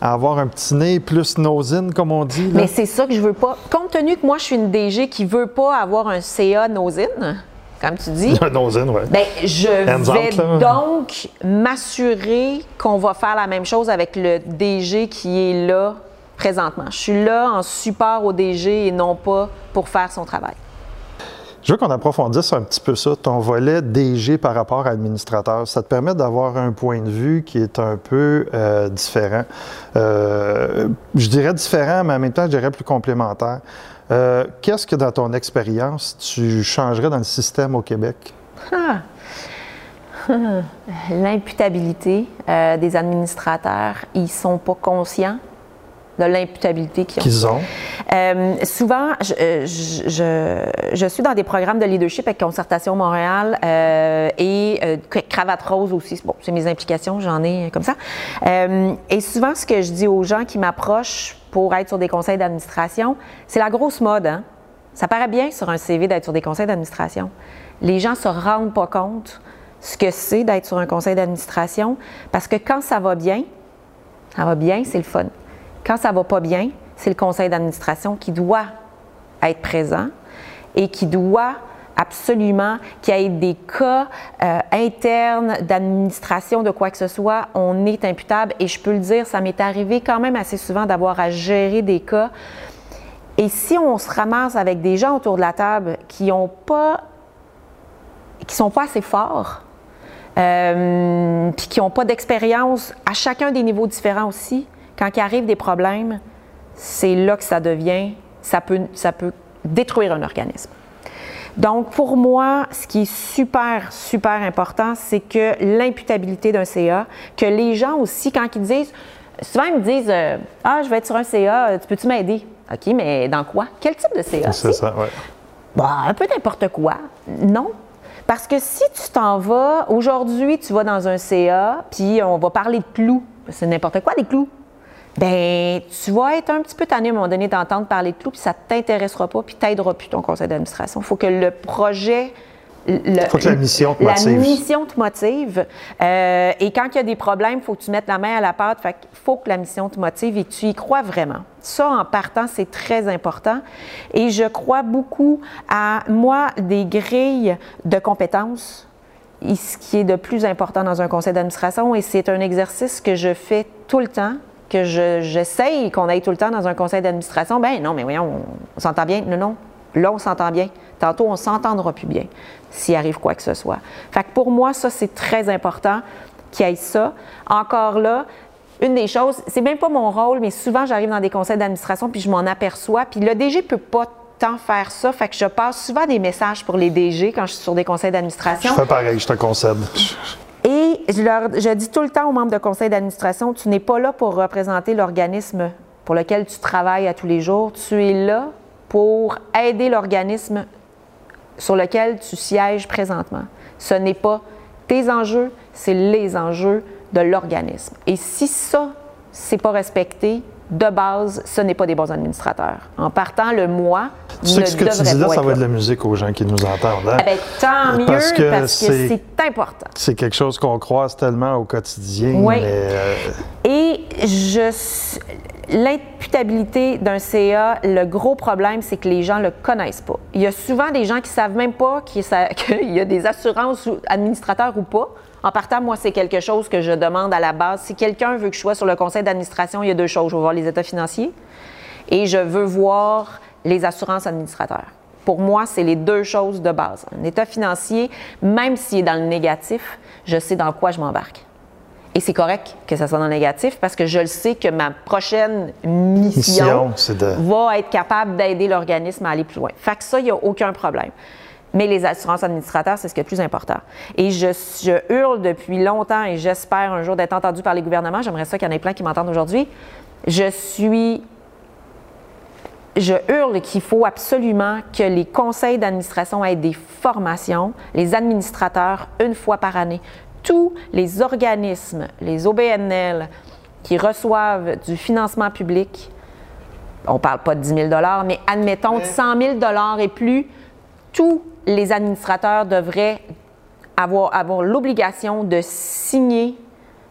avoir un petit nez plus nosine, comme on dit. Mais c'est ça que je veux pas. Compte tenu que moi, je suis une DG qui veut pas avoir un CA nosine, comme tu dis. Ben, je vais donc m'assurer qu'on va faire la même chose avec le DG qui est là présentement. Je suis là en support au DG et non pas pour faire son travail. Je veux qu'on approfondisse un petit peu ça, ton volet DG par rapport à administrateur. Ça te permet d'avoir un point de vue qui est un peu euh, différent. Euh, je dirais différent, mais en même temps, je dirais plus complémentaire. Euh, qu'est-ce que, dans ton expérience, tu changerais dans le système au Québec? Ah. L'imputabilité euh, des administrateurs, ils sont pas conscients de l'imputabilité qu'ils ont. ont. Euh, souvent, je, je, je, suis dans des programmes de leadership avec Concertation Montréal euh, et euh, Cravate Rose aussi. Bon, c'est mes implications, j'en ai comme ça. Et souvent, ce que je dis aux gens qui m'approchent pour être sur des conseils d'administration, c'est la grosse mode. Hein? Ça paraît bien sur un CV d'être sur des conseils d'administration. Les gens se rendent pas compte ce que c'est d'être sur un conseil d'administration parce que quand ça va bien, ça va bien, c'est le fun. Quand ça va pas bien, c'est le conseil d'administration qui doit être présent et qui doit absolument qu'il y ait des cas euh, internes d'administration de quoi que ce soit, on est imputable. Et je peux le dire, ça m'est arrivé quand même assez souvent d'avoir à gérer des cas. Et si on se ramasse avec des gens autour de la table qui ont pas, qui sont pas assez forts, euh, puis qui n'ont pas d'expérience à chacun des niveaux différents aussi, quand il arrive des problèmes, c'est là que ça devient, ça peut détruire un organisme. Donc, pour moi, ce qui est super, super important, c'est que l'imputabilité d'un CA, que les gens aussi, quand ils disent, souvent ils me disent euh, Ah, je vais être sur un CA, tu peux-tu m'aider? OK, mais dans quoi? Quel type de CA? C'est ça, oui. Bah, un peu n'importe quoi. Non. Parce que si tu t'en vas, aujourd'hui, tu vas dans un CA, puis on va parler de clous. C'est n'importe quoi, des clous ben tu vas être un petit peu tanné à un moment donné d'entendre parler de clous, puis ça ne t'intéressera pas, puis tu n'aideras plus ton conseil d'administration. Il faut que le projet. Il faut que la mission te motive. La mission te motive. Euh, et quand il y a des problèmes, il faut que tu mettes la main à la pâte. Fait il faut que la mission te motive et tu y crois vraiment. Ça, en partant, c'est très important. Et je crois beaucoup à, moi, des grilles de compétences ce qui est de plus important dans un conseil d'administration, et c'est un exercice que je fais tout le temps, que j'essaye qu'on aille tout le temps dans un conseil d'administration, ben non, mais voyons, on, s'entend bien? Non, non. Là, on s'entend bien. Tantôt, on s'entendra plus bien s'il arrive quoi que ce soit. Fait que pour moi, ça, c'est très important qu'il y ait ça. Encore là, une des choses, c'est même pas mon rôle, mais souvent, j'arrive dans des conseils d'administration puis je m'en aperçois. Puis le DG peut pas tant faire ça. Fait que je passe souvent des messages pour les DG quand je suis sur des conseils d'administration. Je fais pareil, je te concède. Et je, leur, je dis tout le temps aux membres de conseil d'administration, tu n'es pas là pour représenter l'organisme pour lequel tu travailles à tous les jours. Tu es là pour aider l'organisme sur lequel tu sièges présentement. Ce n'est pas tes enjeux, c'est les enjeux de l'organisme. Et si ça, c'est pas respecté, de base, ce n'est pas des bons administrateurs. En partant, le moi tu sais que ce que tu dis là, ça va être de la musique aux gens qui nous entendent. Hein? Eh bien, tant mieux, parce que c'est important. C'est quelque chose qu'on croise tellement au quotidien. Oui. Euh, Et je l'imputabilité d'un CA, le gros problème, c'est que les gens ne le connaissent pas. Il y a souvent des gens qui ne savent même pas qu'il y a des assurances administrateurs ou pas. En partant, moi, c'est quelque chose que je demande à la base. Si quelqu'un veut que je sois sur le conseil d'administration, il y a deux choses. Je veux voir les états financiers et je veux voir les assurances administrateurs. Pour moi, c'est les deux choses de base. Un état financier, même s'il est dans le négatif, je sais dans quoi je m'embarque. Et c'est correct que ça soit dans le négatif parce que je le sais que ma prochaine mission, va être capable d'aider l'organisme à aller plus loin. Fait que ça, il n'y a aucun problème. Mais les assurances administrateurs, c'est ce qui est le plus important. Et je, je hurle depuis longtemps et j'espère un jour d'être entendu par les gouvernements. J'aimerais ça qu'il y en ait plein qui m'entendent aujourd'hui. Je suis je hurle qu'il faut absolument que les conseils d'administration aient des formations, les administrateurs, une fois par année. Tous les organismes, les OBNL, qui reçoivent du financement public, on ne parle pas de 10 000 mais admettons de 100 000 et plus, tous les administrateurs devraient avoir, avoir l'obligation de signer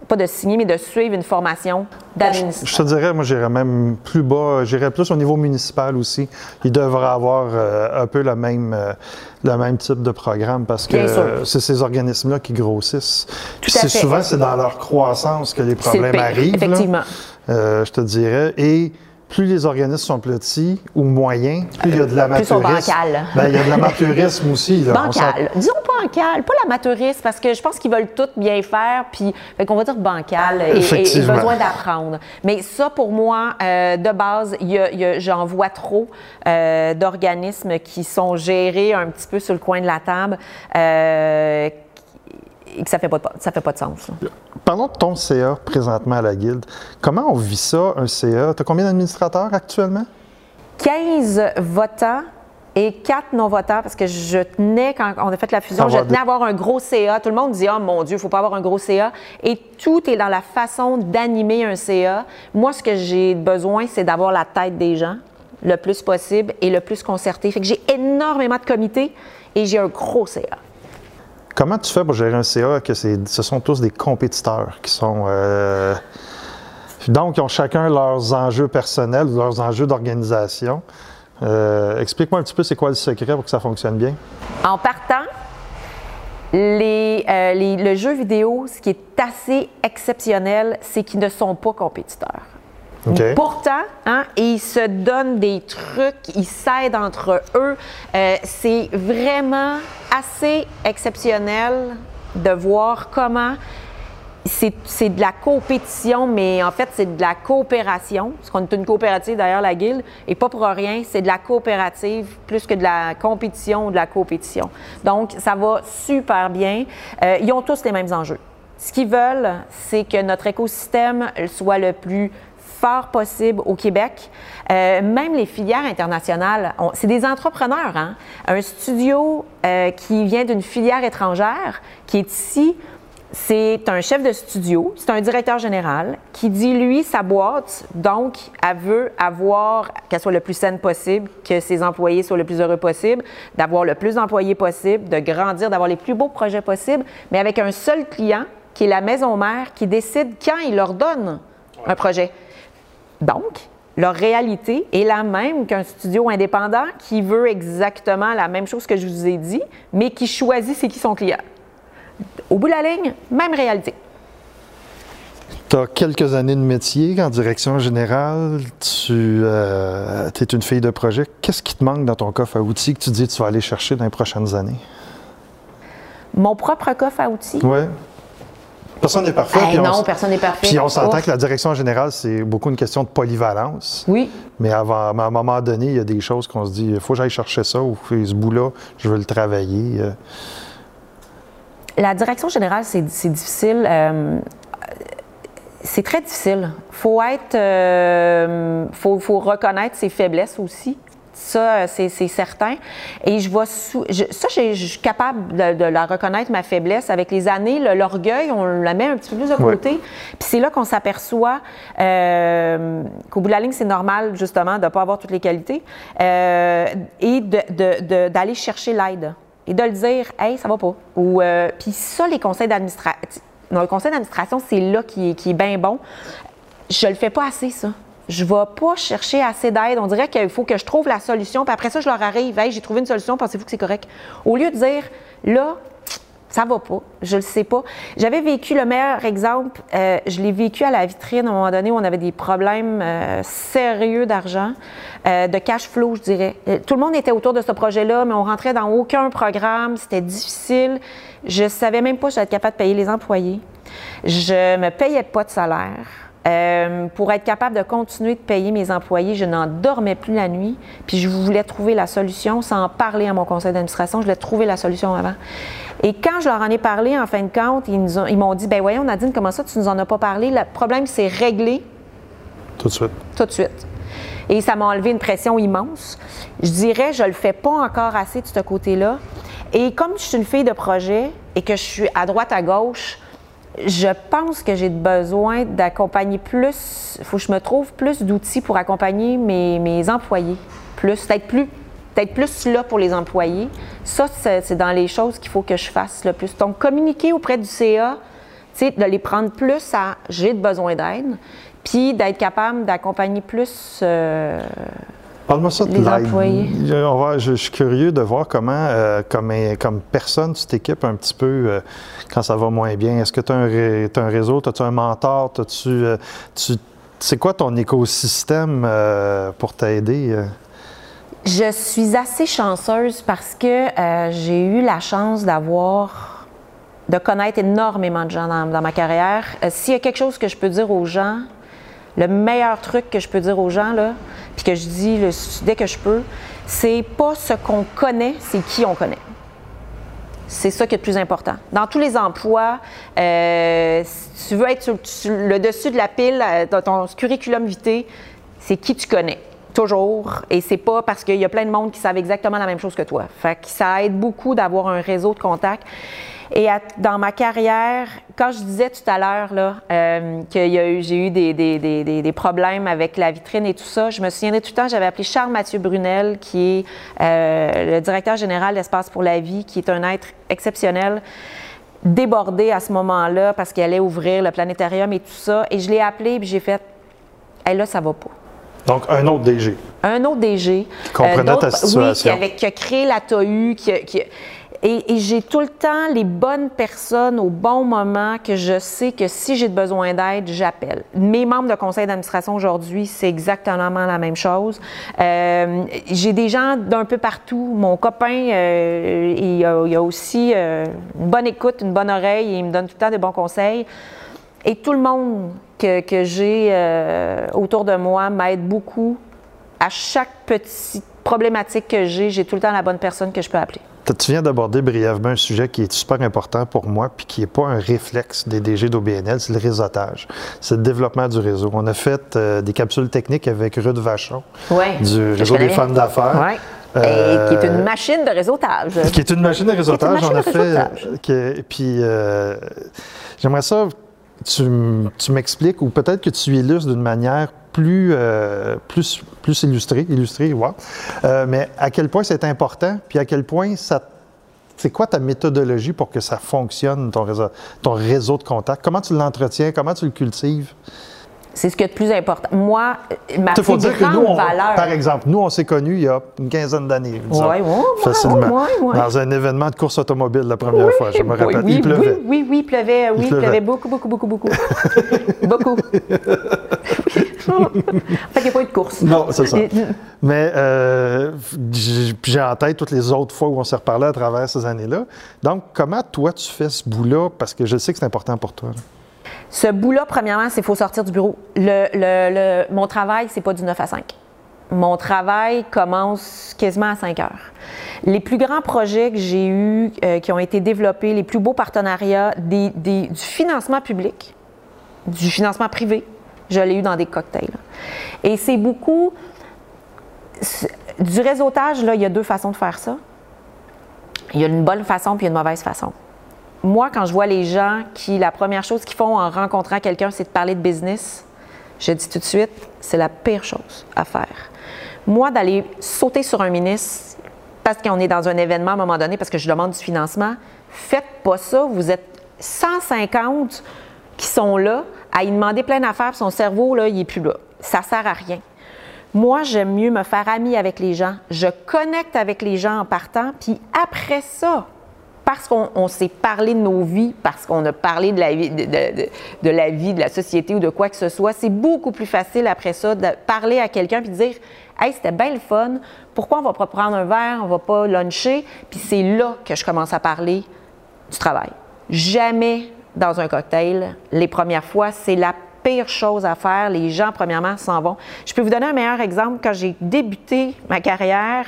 pas de signer, mais de suivre une formation d'administration. Je te dirais, moi, j'irais même plus bas, j'irais plus au niveau municipal aussi. Ils devraient avoir euh, un peu le même, euh, le même type de programme parce que c'est ces organismes-là qui grossissent. Puis c'est souvent, c'est dans leur croissance que les problèmes arrivent. Effectivement. Euh, je te dirais. Et plus les organismes sont petits ou moyens, plus il y a de l'amateurisme. Plus sont bancales. Ben, il y a de l'amateurisme aussi. Là. Bancal. Disons bancal, pas l'amateurisme, parce que je pense qu'ils veulent tout bien faire, puis qu'on va dire bancal et, et, besoin d'apprendre. Mais ça, pour moi, euh, de base, j'en vois trop euh, d'organismes qui sont gérés un petit peu sur le coin de la table. Euh, et que ça ne fait, pas de- ça fait pas de sens. là. Parlons de ton CA présentement à la Guilde. Comment on vit ça, un CA? Tu as combien d'administrateurs actuellement? 15 votants et 4 non-votants parce que je tenais, quand on a fait la fusion, je tenais à avoir un gros CA. Tout le monde dit, oh mon Dieu, il ne faut pas avoir un gros CA. Et tout est dans la façon d'animer un CA. Moi, ce que j'ai besoin, c'est d'avoir la tête des gens le plus possible et le plus concerté. Fait que j'ai énormément de comités et j'ai un gros CA. Comment tu fais pour gérer un CA que ce sont tous des compétiteurs qui sont. euh, donc, ils ont chacun leurs enjeux personnels, leurs enjeux d'organisation. Euh, Explique-moi un petit peu c'est quoi le secret pour que ça fonctionne bien. En partant, les, euh, les- le jeu vidéo, ce qui est assez exceptionnel, c'est qu'ils ne sont pas compétiteurs. Pourtant, hein, ils se donnent des trucs, ils s'aident entre eux. Euh, c'est vraiment assez exceptionnel de voir comment c'est de la compétition, mais en fait, c'est de la coopération. Parce qu'on est une coopérative, d'ailleurs, la Guilde, et pas pour rien, c'est de la coopérative plus que de la compétition ou de la compétition. Donc, ça va super bien. Euh, ils ont tous les mêmes enjeux. Ce qu'ils veulent, c'est que notre écosystème soit le plus fort possible au Québec. Euh, même les filières internationales, on- c'est des entrepreneurs. Hein? Un studio euh, qui vient d'une filière étrangère, qui est ici, c'est un chef de studio, c'est un directeur général qui dit, lui, sa boîte, donc, elle veut avoir, qu'elle soit le plus saine possible, que ses employés soient le plus heureux possible, d'avoir le plus d'employés possible, de grandir, d'avoir les plus beaux projets possibles, mais avec un seul client, qui est la maison mère, qui décide quand il leur donne un projet. Donc, leur réalité est la même qu'un studio indépendant qui veut exactement la même chose que je vous ai dit, mais qui choisit c'est qui son client. Au bout de la ligne, même réalité. Tu as quelques années de métier en direction générale. Tu es une fille de projet. Qu'est-ce qui te manque dans ton coffre à outils que tu dis que tu vas aller chercher dans les prochaines années? Mon propre coffre à outils? Oui. Personne n'est parfait. Hey, on non, personne n'est parfait. Puis on s'entend que la direction générale, c'est beaucoup une question de polyvalence. Oui. Mais avant, à un moment donné, il y a des choses qu'on se dit, il faut que j'aille chercher ça ou ce bout-là, je veux le travailler. La direction générale, c'est difficile. euh, c'est très difficile. faut être. euh, faut, faut reconnaître ses faiblesses aussi. Ça, euh, c'est certain. Et je vois je- ça, je suis capable de, de la reconnaître, ma faiblesse. Avec les années, l'orgueil, on la met un petit peu plus de Ouais. côté. Puis c'est là qu'on s'aperçoit euh, qu'au bout de la ligne, c'est normal, justement, de ne pas avoir toutes les qualités. euh, et de- de- de- d'aller chercher l'aide. Et de le dire, hey, ça va pas. Ou, euh, puis ça, les conseils d'administration. Non, le conseil d'administration, c'est là qui est, qui est bien bon. Je le fais pas assez, ça. Je vais pas chercher assez d'aide. On dirait qu'il faut que je trouve la solution, puis après ça, je leur arrive. Hey, j'ai trouvé une solution, pensez-vous que c'est correct? Au lieu de dire, là, ça va pas, je le sais pas. J'avais vécu le meilleur exemple, euh, je l'ai vécu à la vitrine à un moment donné où on avait des problèmes euh, sérieux d'argent, euh, de cash flow, je dirais. Tout le monde était autour de ce projet-là, mais on rentrait dans aucun programme, c'était difficile. Je savais même pas si j'allais être capable de payer les employés. Je me payais pas de salaire. Euh, pour être capable de continuer de payer mes employés, je n'en dormais plus la nuit. Puis je voulais trouver la solution sans en parler à mon conseil d'administration. Je voulais trouver la solution avant. Et quand je leur en ai parlé, en fin de compte, ils m'ont dit ben voyons Nadine, comment ça tu nous en as pas parlé? Le problème c'est réglé tout de suite. tout de suite. Et ça m'a enlevé une pression immense. Je dirais, je le fais pas encore assez de ce côté-là. Et comme je suis une fille de projet et que je suis à droite, à gauche, je pense que j'ai besoin d'accompagner plus, il faut que je me trouve plus d'outils pour accompagner mes, mes employés. Plus, d'être plus, d'être plus là pour les employés. Ça, c'est dans les choses qu'il faut que je fasse le plus. Donc, communiquer auprès du CA, tu sais, de les prendre plus à j'ai besoin d'aide, puis d'être capable d'accompagner plus. euh, Parle-moi ça de Les employés. Je, on va- je- je suis curieux de voir comment, euh, comme, comme personne, tu t'équipes un petit peu euh, quand ça va moins bien? Est-ce que tu as, un réseau, as-tu un mentor, T'as-tu, euh, c'est quoi ton écosystème euh, pour t'aider? euh? Je suis assez chanceuse parce que j'ai eu la chance d'avoir, de connaître énormément de gens dans, ma carrière. S'il y a quelque chose que je peux dire aux gens, le meilleur truc que je peux dire aux gens, là, puis que je dis dès que je peux, c'est pas ce qu'on connaît, c'est qui on connaît. C'est ça qui est le plus important. Dans tous les emplois, euh, si tu veux être sur, le dessus de la pile euh, dans ton curriculum vitae, c'est qui tu connais. Toujours. Et c'est pas parce qu'il y a plein de monde qui savent exactement la même chose que toi. Fait que ça aide beaucoup d'avoir un réseau de contacts. Et dans ma carrière, quand je disais tout à l'heure là, euh, que j'ai eu des, des, des, problèmes avec la vitrine et tout ça, je me souviendrai tout le temps, j'avais appelé Charles Mathieu Brunel, qui est euh, le directeur général d'Espace pour la vie, qui est un être exceptionnel débordé à ce moment-là parce qu'il allait ouvrir le planétarium et tout ça. Et je l'ai appelé et j'ai fait hey, là, ça va pas. Donc, un autre DG. Un autre DG. Qui comprenait euh, ta situation. Oui, qui, a créé la qui, qui, et, j'ai tout le temps les bonnes personnes au bon moment que je sais que si j'ai besoin d'aide, j'appelle. Mes membres de conseil d'administration aujourd'hui, c'est exactement la même chose. Euh, j'ai des gens d'un peu partout. Mon copain, euh, il, a, aussi euh, une bonne écoute, une bonne oreille et il me donne tout le temps des bons conseils. Et tout le monde que, j'ai autour de moi m'aide beaucoup. À chaque petite problématique que j'ai, j'ai tout le temps la bonne personne que je peux appeler. Tu viens d'aborder brièvement un sujet qui est super important pour moi, puis qui n'est pas un réflexe des DG d'OBNL, c'est le réseautage. C'est le développement du réseau. On a fait euh, des capsules techniques avec Ruth Vachon, du réseau des femmes d'affaires. Ouais. Euh, qui est une machine de réseautage. Qui est une machine de réseautage, en effet. puis, euh, j'aimerais ça, tu, m'expliques, ou peut-être que tu illustres d'une manière plus, euh, plus, plus illustré, illustré euh, mais à quel point c'est important, puis à quel point ça c'est quoi ta méthodologie pour que ça fonctionne, ton réseau, ton réseau de contacts? Comment tu l'entretiens? Comment tu le cultives? C'est ce qui est le plus important. Moi, ma plus grande valeur... Par exemple, nous, on s'est connus il y a une quinzaine d'années, oui, oui, facilement, dans un événement de course automobile la première fois, je me rappelle. Oui, il pleuvait. Oui, oui, il pleuvait, oui, il pleuvait. beaucoup, beaucoup, beaucoup, beaucoup. beaucoup. en fait, il n'y a pas eu de course. Non, c'est ça. Mais euh, j'ai en tête toutes les autres fois où on s'est reparlé à travers ces années-là. Donc, comment toi, tu fais ce bout-là? Parce que je sais que c'est important pour toi. Ce bout-là, premièrement, c'est faut sortir du bureau. Mon travail, c'est pas du 9 à 5. Mon travail commence quasiment à 5 heures. Les plus grands projets que j'ai eus, euh, qui ont été développés, les plus beaux partenariats, du financement public, du financement privé, je l'ai eu dans des cocktails. Et c'est beaucoup. Du réseautage, là, il y a deux façons de faire ça. Il y a une bonne façon puis une mauvaise façon moi, quand je vois les gens qui, la première chose qu'ils font en rencontrant quelqu'un, c'est de parler de business, je dis tout de suite, c'est la pire chose à faire. Moi, d'aller sauter sur un ministre parce qu'on est dans un événement à un moment donné, parce que je demande du financement, faites pas ça. Vous êtes 150 qui sont là à y demander plein d'affaires, son cerveau, là, il n'est plus là. Ça sert à rien. Moi, j'aime mieux me faire ami avec les gens. Je connecte avec les gens en partant, puis après ça, parce qu'on s'est parlé de nos vies, parce qu'on a parlé de la, vie, de, la société ou de quoi que ce soit, c'est beaucoup plus facile après ça de parler à quelqu'un puis de dire Hey, c'était bien le fun, pourquoi on va pas prendre un verre, on va pas luncher? Puis c'est là que je commence à parler du travail. Jamais dans un cocktail, les premières fois, c'est la pire chose à faire. Les gens, premièrement, s'en vont. Je peux vous donner un meilleur exemple. Quand j'ai débuté ma carrière,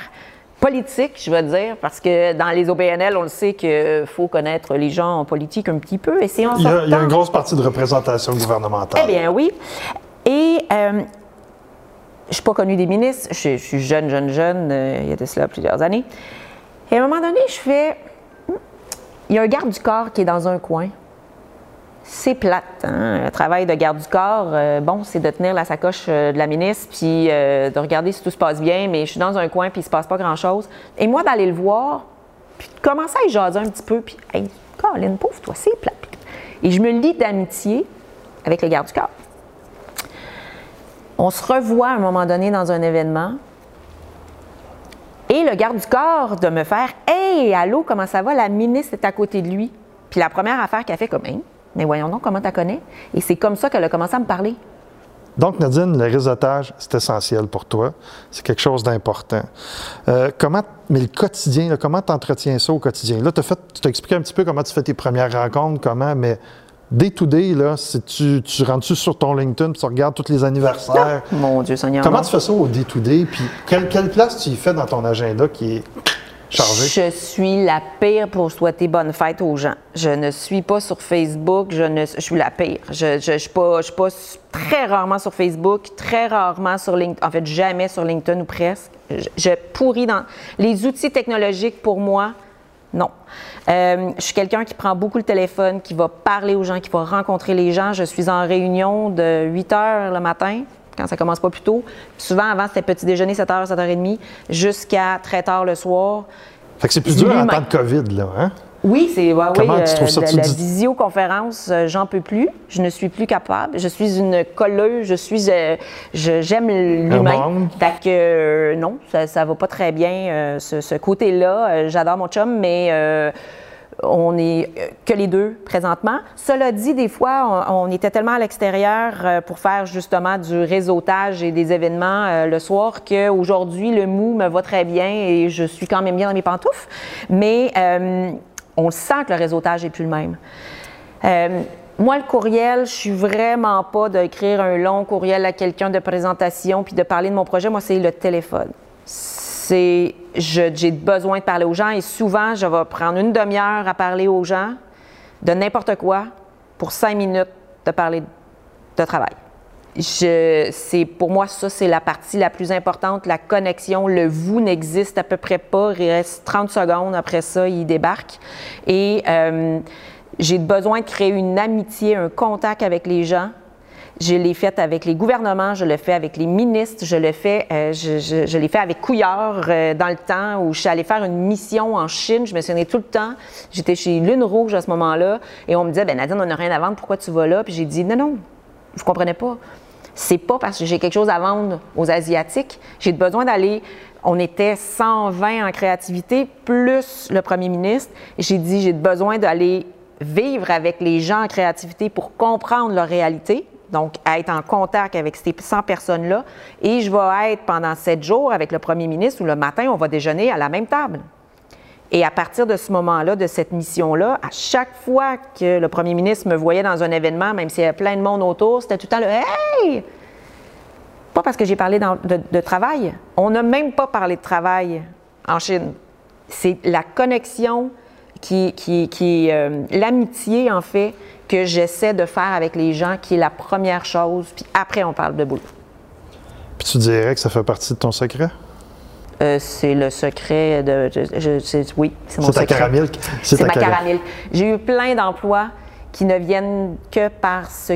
politique, je veux dire, parce que dans les OBNL, on le sait qu'il faut connaître les gens en politique un petit peu. Et c'est il, y a, il y a une grosse partie de représentation gouvernementale. Eh bien, oui. Et euh, je ne suis pas connue des ministres. Je, suis jeune, jeune, jeune, euh, il y a de cela plusieurs années. Et à un moment donné, je fais. Hmm, il y a un garde du corps qui est dans un coin c'est plate. Hein? Le travail de garde du corps, euh, bon, c'est de tenir la sacoche euh, de la ministre, puis euh, de regarder si tout se passe bien, mais je suis dans un coin, puis il se passe pas grand-chose. Et moi, d'aller le voir, puis de commencer à y jaser un petit peu, puis, hey, Colin, pauvre toi, c'est plate. Et je me lie d'amitié avec le garde du corps. On se revoit à un moment donné dans un événement, et le garde du corps de me faire Hey, allô, comment ça va? La ministre est à côté de lui. Puis la première affaire qu'elle fait comme Hey, mais voyons donc comment tu la connais. Et c'est comme ça qu'elle a commencé à me parler. Donc, Nadine, le réseautage, c'est essentiel pour toi. C'est quelque chose d'important. Euh, comment, mais le quotidien, comment tu entretiens ça au quotidien? Là, fait, tu t'as expliqué un petit peu comment tu fais tes premières rencontres, comment, mais day to day, là, si tu, tu rentres sur ton LinkedIn, tu regardes tous les anniversaires? Mon Dieu Seigneur. Comment tu fais ça au day to day? Puis, quelle, quelle place tu y fais dans ton agenda qui est Je suis la pire pour souhaiter bonne fête aux gens. Je ne suis pas sur Facebook, je, suis la pire. Je ne suis très rarement sur Facebook, très rarement sur LinkedIn, en fait jamais sur LinkedIn ou presque. Je, je pourris dans... Les outils technologiques, pour moi, non. Euh, je suis quelqu'un qui prend beaucoup le téléphone, qui va parler aux gens, qui va rencontrer les gens. Je suis en réunion de 8 heures le matin, quand ça commence pas plus tôt. souvent, avant, c'était petit déjeuner 7 h, 7 h 30, jusqu'à très tard le soir. Fait que c'est plus dur en temps de COVID, là, hein? Oui, c'est ouais, Comment oui, tu trouves ça? euh, Tu la dis- visioconférence, euh, j'en peux plus. Je ne suis plus capable. Je suis une colleuse. Je suis, euh, je- j'aime l'humain. Fait que euh, non, ça, ça va pas très bien euh, ce, ce côté-là. Euh, J'adore mon chum, mais euh, on est euh, que les deux présentement. Cela dit, des fois, on, était tellement à l'extérieur euh, pour faire justement du réseautage et des événements euh, le soir qu'aujourd'hui, le mou me va très bien et je suis quand même bien dans mes pantoufles. Mais on sent que le réseautage n'est plus le même. Moi, le courriel, je suis vraiment pas d'écrire un long courriel à quelqu'un de présentation puis de parler de mon projet. Moi, c'est le téléphone. C'est, j'ai besoin de parler aux gens et souvent, je vais prendre une demi-heure à parler aux gens de n'importe quoi pour cinq minutes de parler de travail. Pour moi, ça, c'est la partie la plus importante. La connexion, le vous n'existe à peu près pas. Il reste 30 secondes. Après ça, il débarque. Et euh, j'ai besoin de créer une amitié, un contact avec les gens. Je l'ai fait avec les gouvernements, je le fais avec les ministres, je le fais, euh, je, l'ai fait avec Couillard euh, dans le temps où je suis allée faire une mission en Chine. Je me souvenais tout le temps. J'étais chez Lune Rouge à ce moment-là et on me disait, ben Nadine, on n'a rien à vendre, pourquoi tu vas là? Puis j'ai dit, non, non, vous comprenez pas. C'est pas parce que j'ai quelque chose à vendre aux Asiatiques. J'ai besoin d'aller. On était 120 en créativité, plus le premier ministre. J'ai dit, j'ai besoin d'aller vivre avec les gens en créativité pour comprendre leur réalité. Donc, être en contact avec ces 100 personnes-là. Et je vais être pendant sept jours avec le premier ministre où le matin, on va déjeuner à la même table. Et à partir de ce moment-là, de cette mission-là, à chaque fois que le premier ministre me voyait dans un événement, même s'il y avait plein de monde autour, c'était tout le temps le Hey! Pas parce que j'ai parlé de travail. On n'a même pas parlé de travail en Chine. C'est la connexion qui, qui, qui euh, l'amitié, en fait, que j'essaie de faire avec les gens, qui est la première chose. Puis après, on parle de boulot. Puis tu dirais que ça fait partie de ton secret? Euh, c'est le secret de. je- je- c'est- oui, c'est mon C'est ta secret. caramel. C'est ta ma cara- caramel. J'ai eu plein d'emplois qui ne viennent que par ce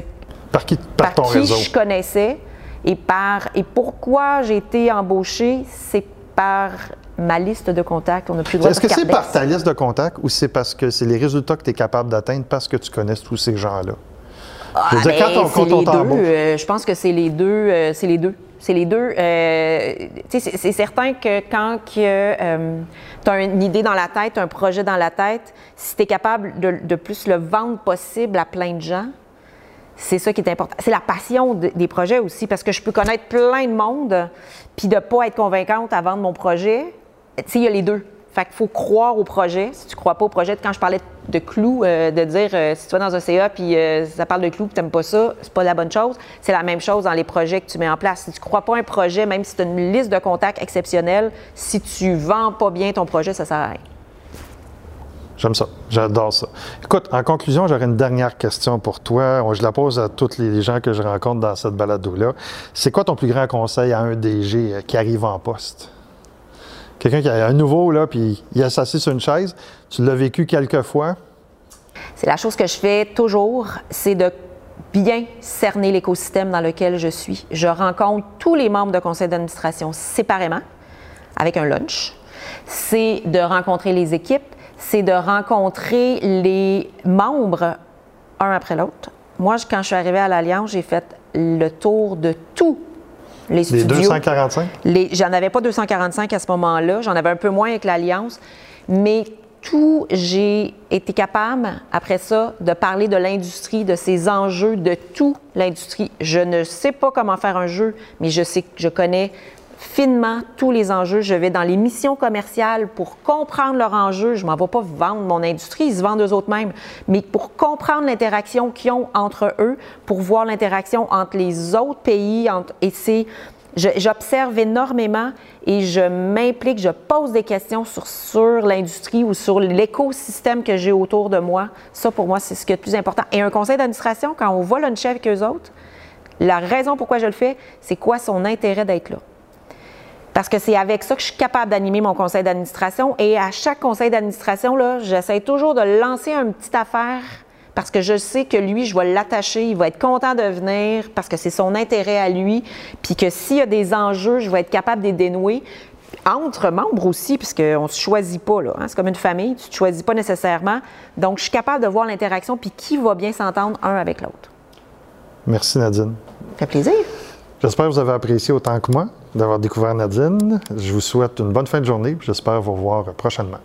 Par, qui, par, par ton qui réseau. je connaissais et par et pourquoi j'ai été embauchée, c'est par ma liste de contacts. On n'a plus le droit Est-ce que c'est par ta liste de contacts ou c'est parce que c'est les résultats que tu es capable d'atteindre parce que tu connais tous ces gens-là? Je veux dire, quand on- c'est quand on les deux. t'embauche. euh, je pense que c'est les deux. euh, c'est les deux. C'est les deux. Euh, c'est certain que quand tu as une idée dans la tête, un projet dans la tête, si tu es capable de, de plus le vendre possible à plein de gens, c'est ça qui est important. C'est la passion de- des projets aussi, parce que je peux connaître plein de monde, puis de ne pas être convaincante à vendre mon projet. Il y a les deux. Fait faut croire au projet. Si tu crois pas au projet, quand je parlais de clous, euh, de dire euh, si tu vas dans un CA puis euh, ça parle de clous et tu n'aimes pas ça, c'est pas la bonne chose. C'est la même chose dans les projets que tu mets en place. Si tu crois pas un projet, même si tu as une liste de contacts exceptionnelle, si tu vends pas bien ton projet, ça sert à rien. J'aime ça. J'adore ça. Écoute, en conclusion, j'aurais une dernière question pour toi. Je la pose à tous les gens que je rencontre dans cette balado-là. C'est quoi ton plus grand conseil à un DG qui arrive en poste? Quelqu'un qui a un nouveau, là, puis il est assis sur une chaise. Tu l'as vécu quelques fois? C'est la chose que je fais toujours, c'est de bien cerner l'écosystème dans lequel je suis. Je rencontre tous les membres de conseil d'administration séparément, avec un lunch. C'est de rencontrer les équipes, c'est de rencontrer les membres un après l'autre. Moi, quand je suis arrivée à l'Alliance, j'ai fait le tour de tous les Les studios. 245? Les- J'en avais pas 245 à ce moment-là. J'en avais un peu moins avec l'Alliance. Mais tout, j'ai été capable, après ça, de parler de l'industrie, de ses enjeux, de tout l'industrie. Je ne sais pas comment faire un jeu, mais je sais que je connais finement tous les enjeux. Je vais dans les missions commerciales pour comprendre leurs enjeux. Je m'en vais pas vendre mon industrie, ils se vendent eux autres mêmes. Mais pour comprendre l'interaction qu'ils ont entre eux, pour voir l'interaction entre les autres pays, et c'est J'observe énormément et je m'implique, je pose des questions sur, l'industrie ou sur l'écosystème que j'ai autour de moi. Ça, pour moi, c'est ce qui est le plus important. Et un conseil d'administration, quand on va luncher avec eux autres, la raison pourquoi je le fais, c'est quoi son intérêt d'être là. Parce que c'est avec ça que je suis capable d'animer mon conseil d'administration. Et à chaque conseil d'administration, j'essaie toujours de lancer une petite affaire parce que je sais que lui, je vais l'attacher, il va être content de venir parce que c'est son intérêt à lui, puis que s'il y a des enjeux, je vais être capable de les dénouer. Entre membres aussi, puisqu'on ne se choisit pas, là. Hein. C'est comme une famille, tu ne te choisis pas nécessairement. Donc, je suis capable de voir l'interaction, puis qui va bien s'entendre un avec l'autre. Merci, Nadine. Ça fait plaisir. J'espère que vous avez apprécié autant que moi d'avoir découvert Nadine. Je vous souhaite une bonne fin de journée, j'espère vous revoir prochainement.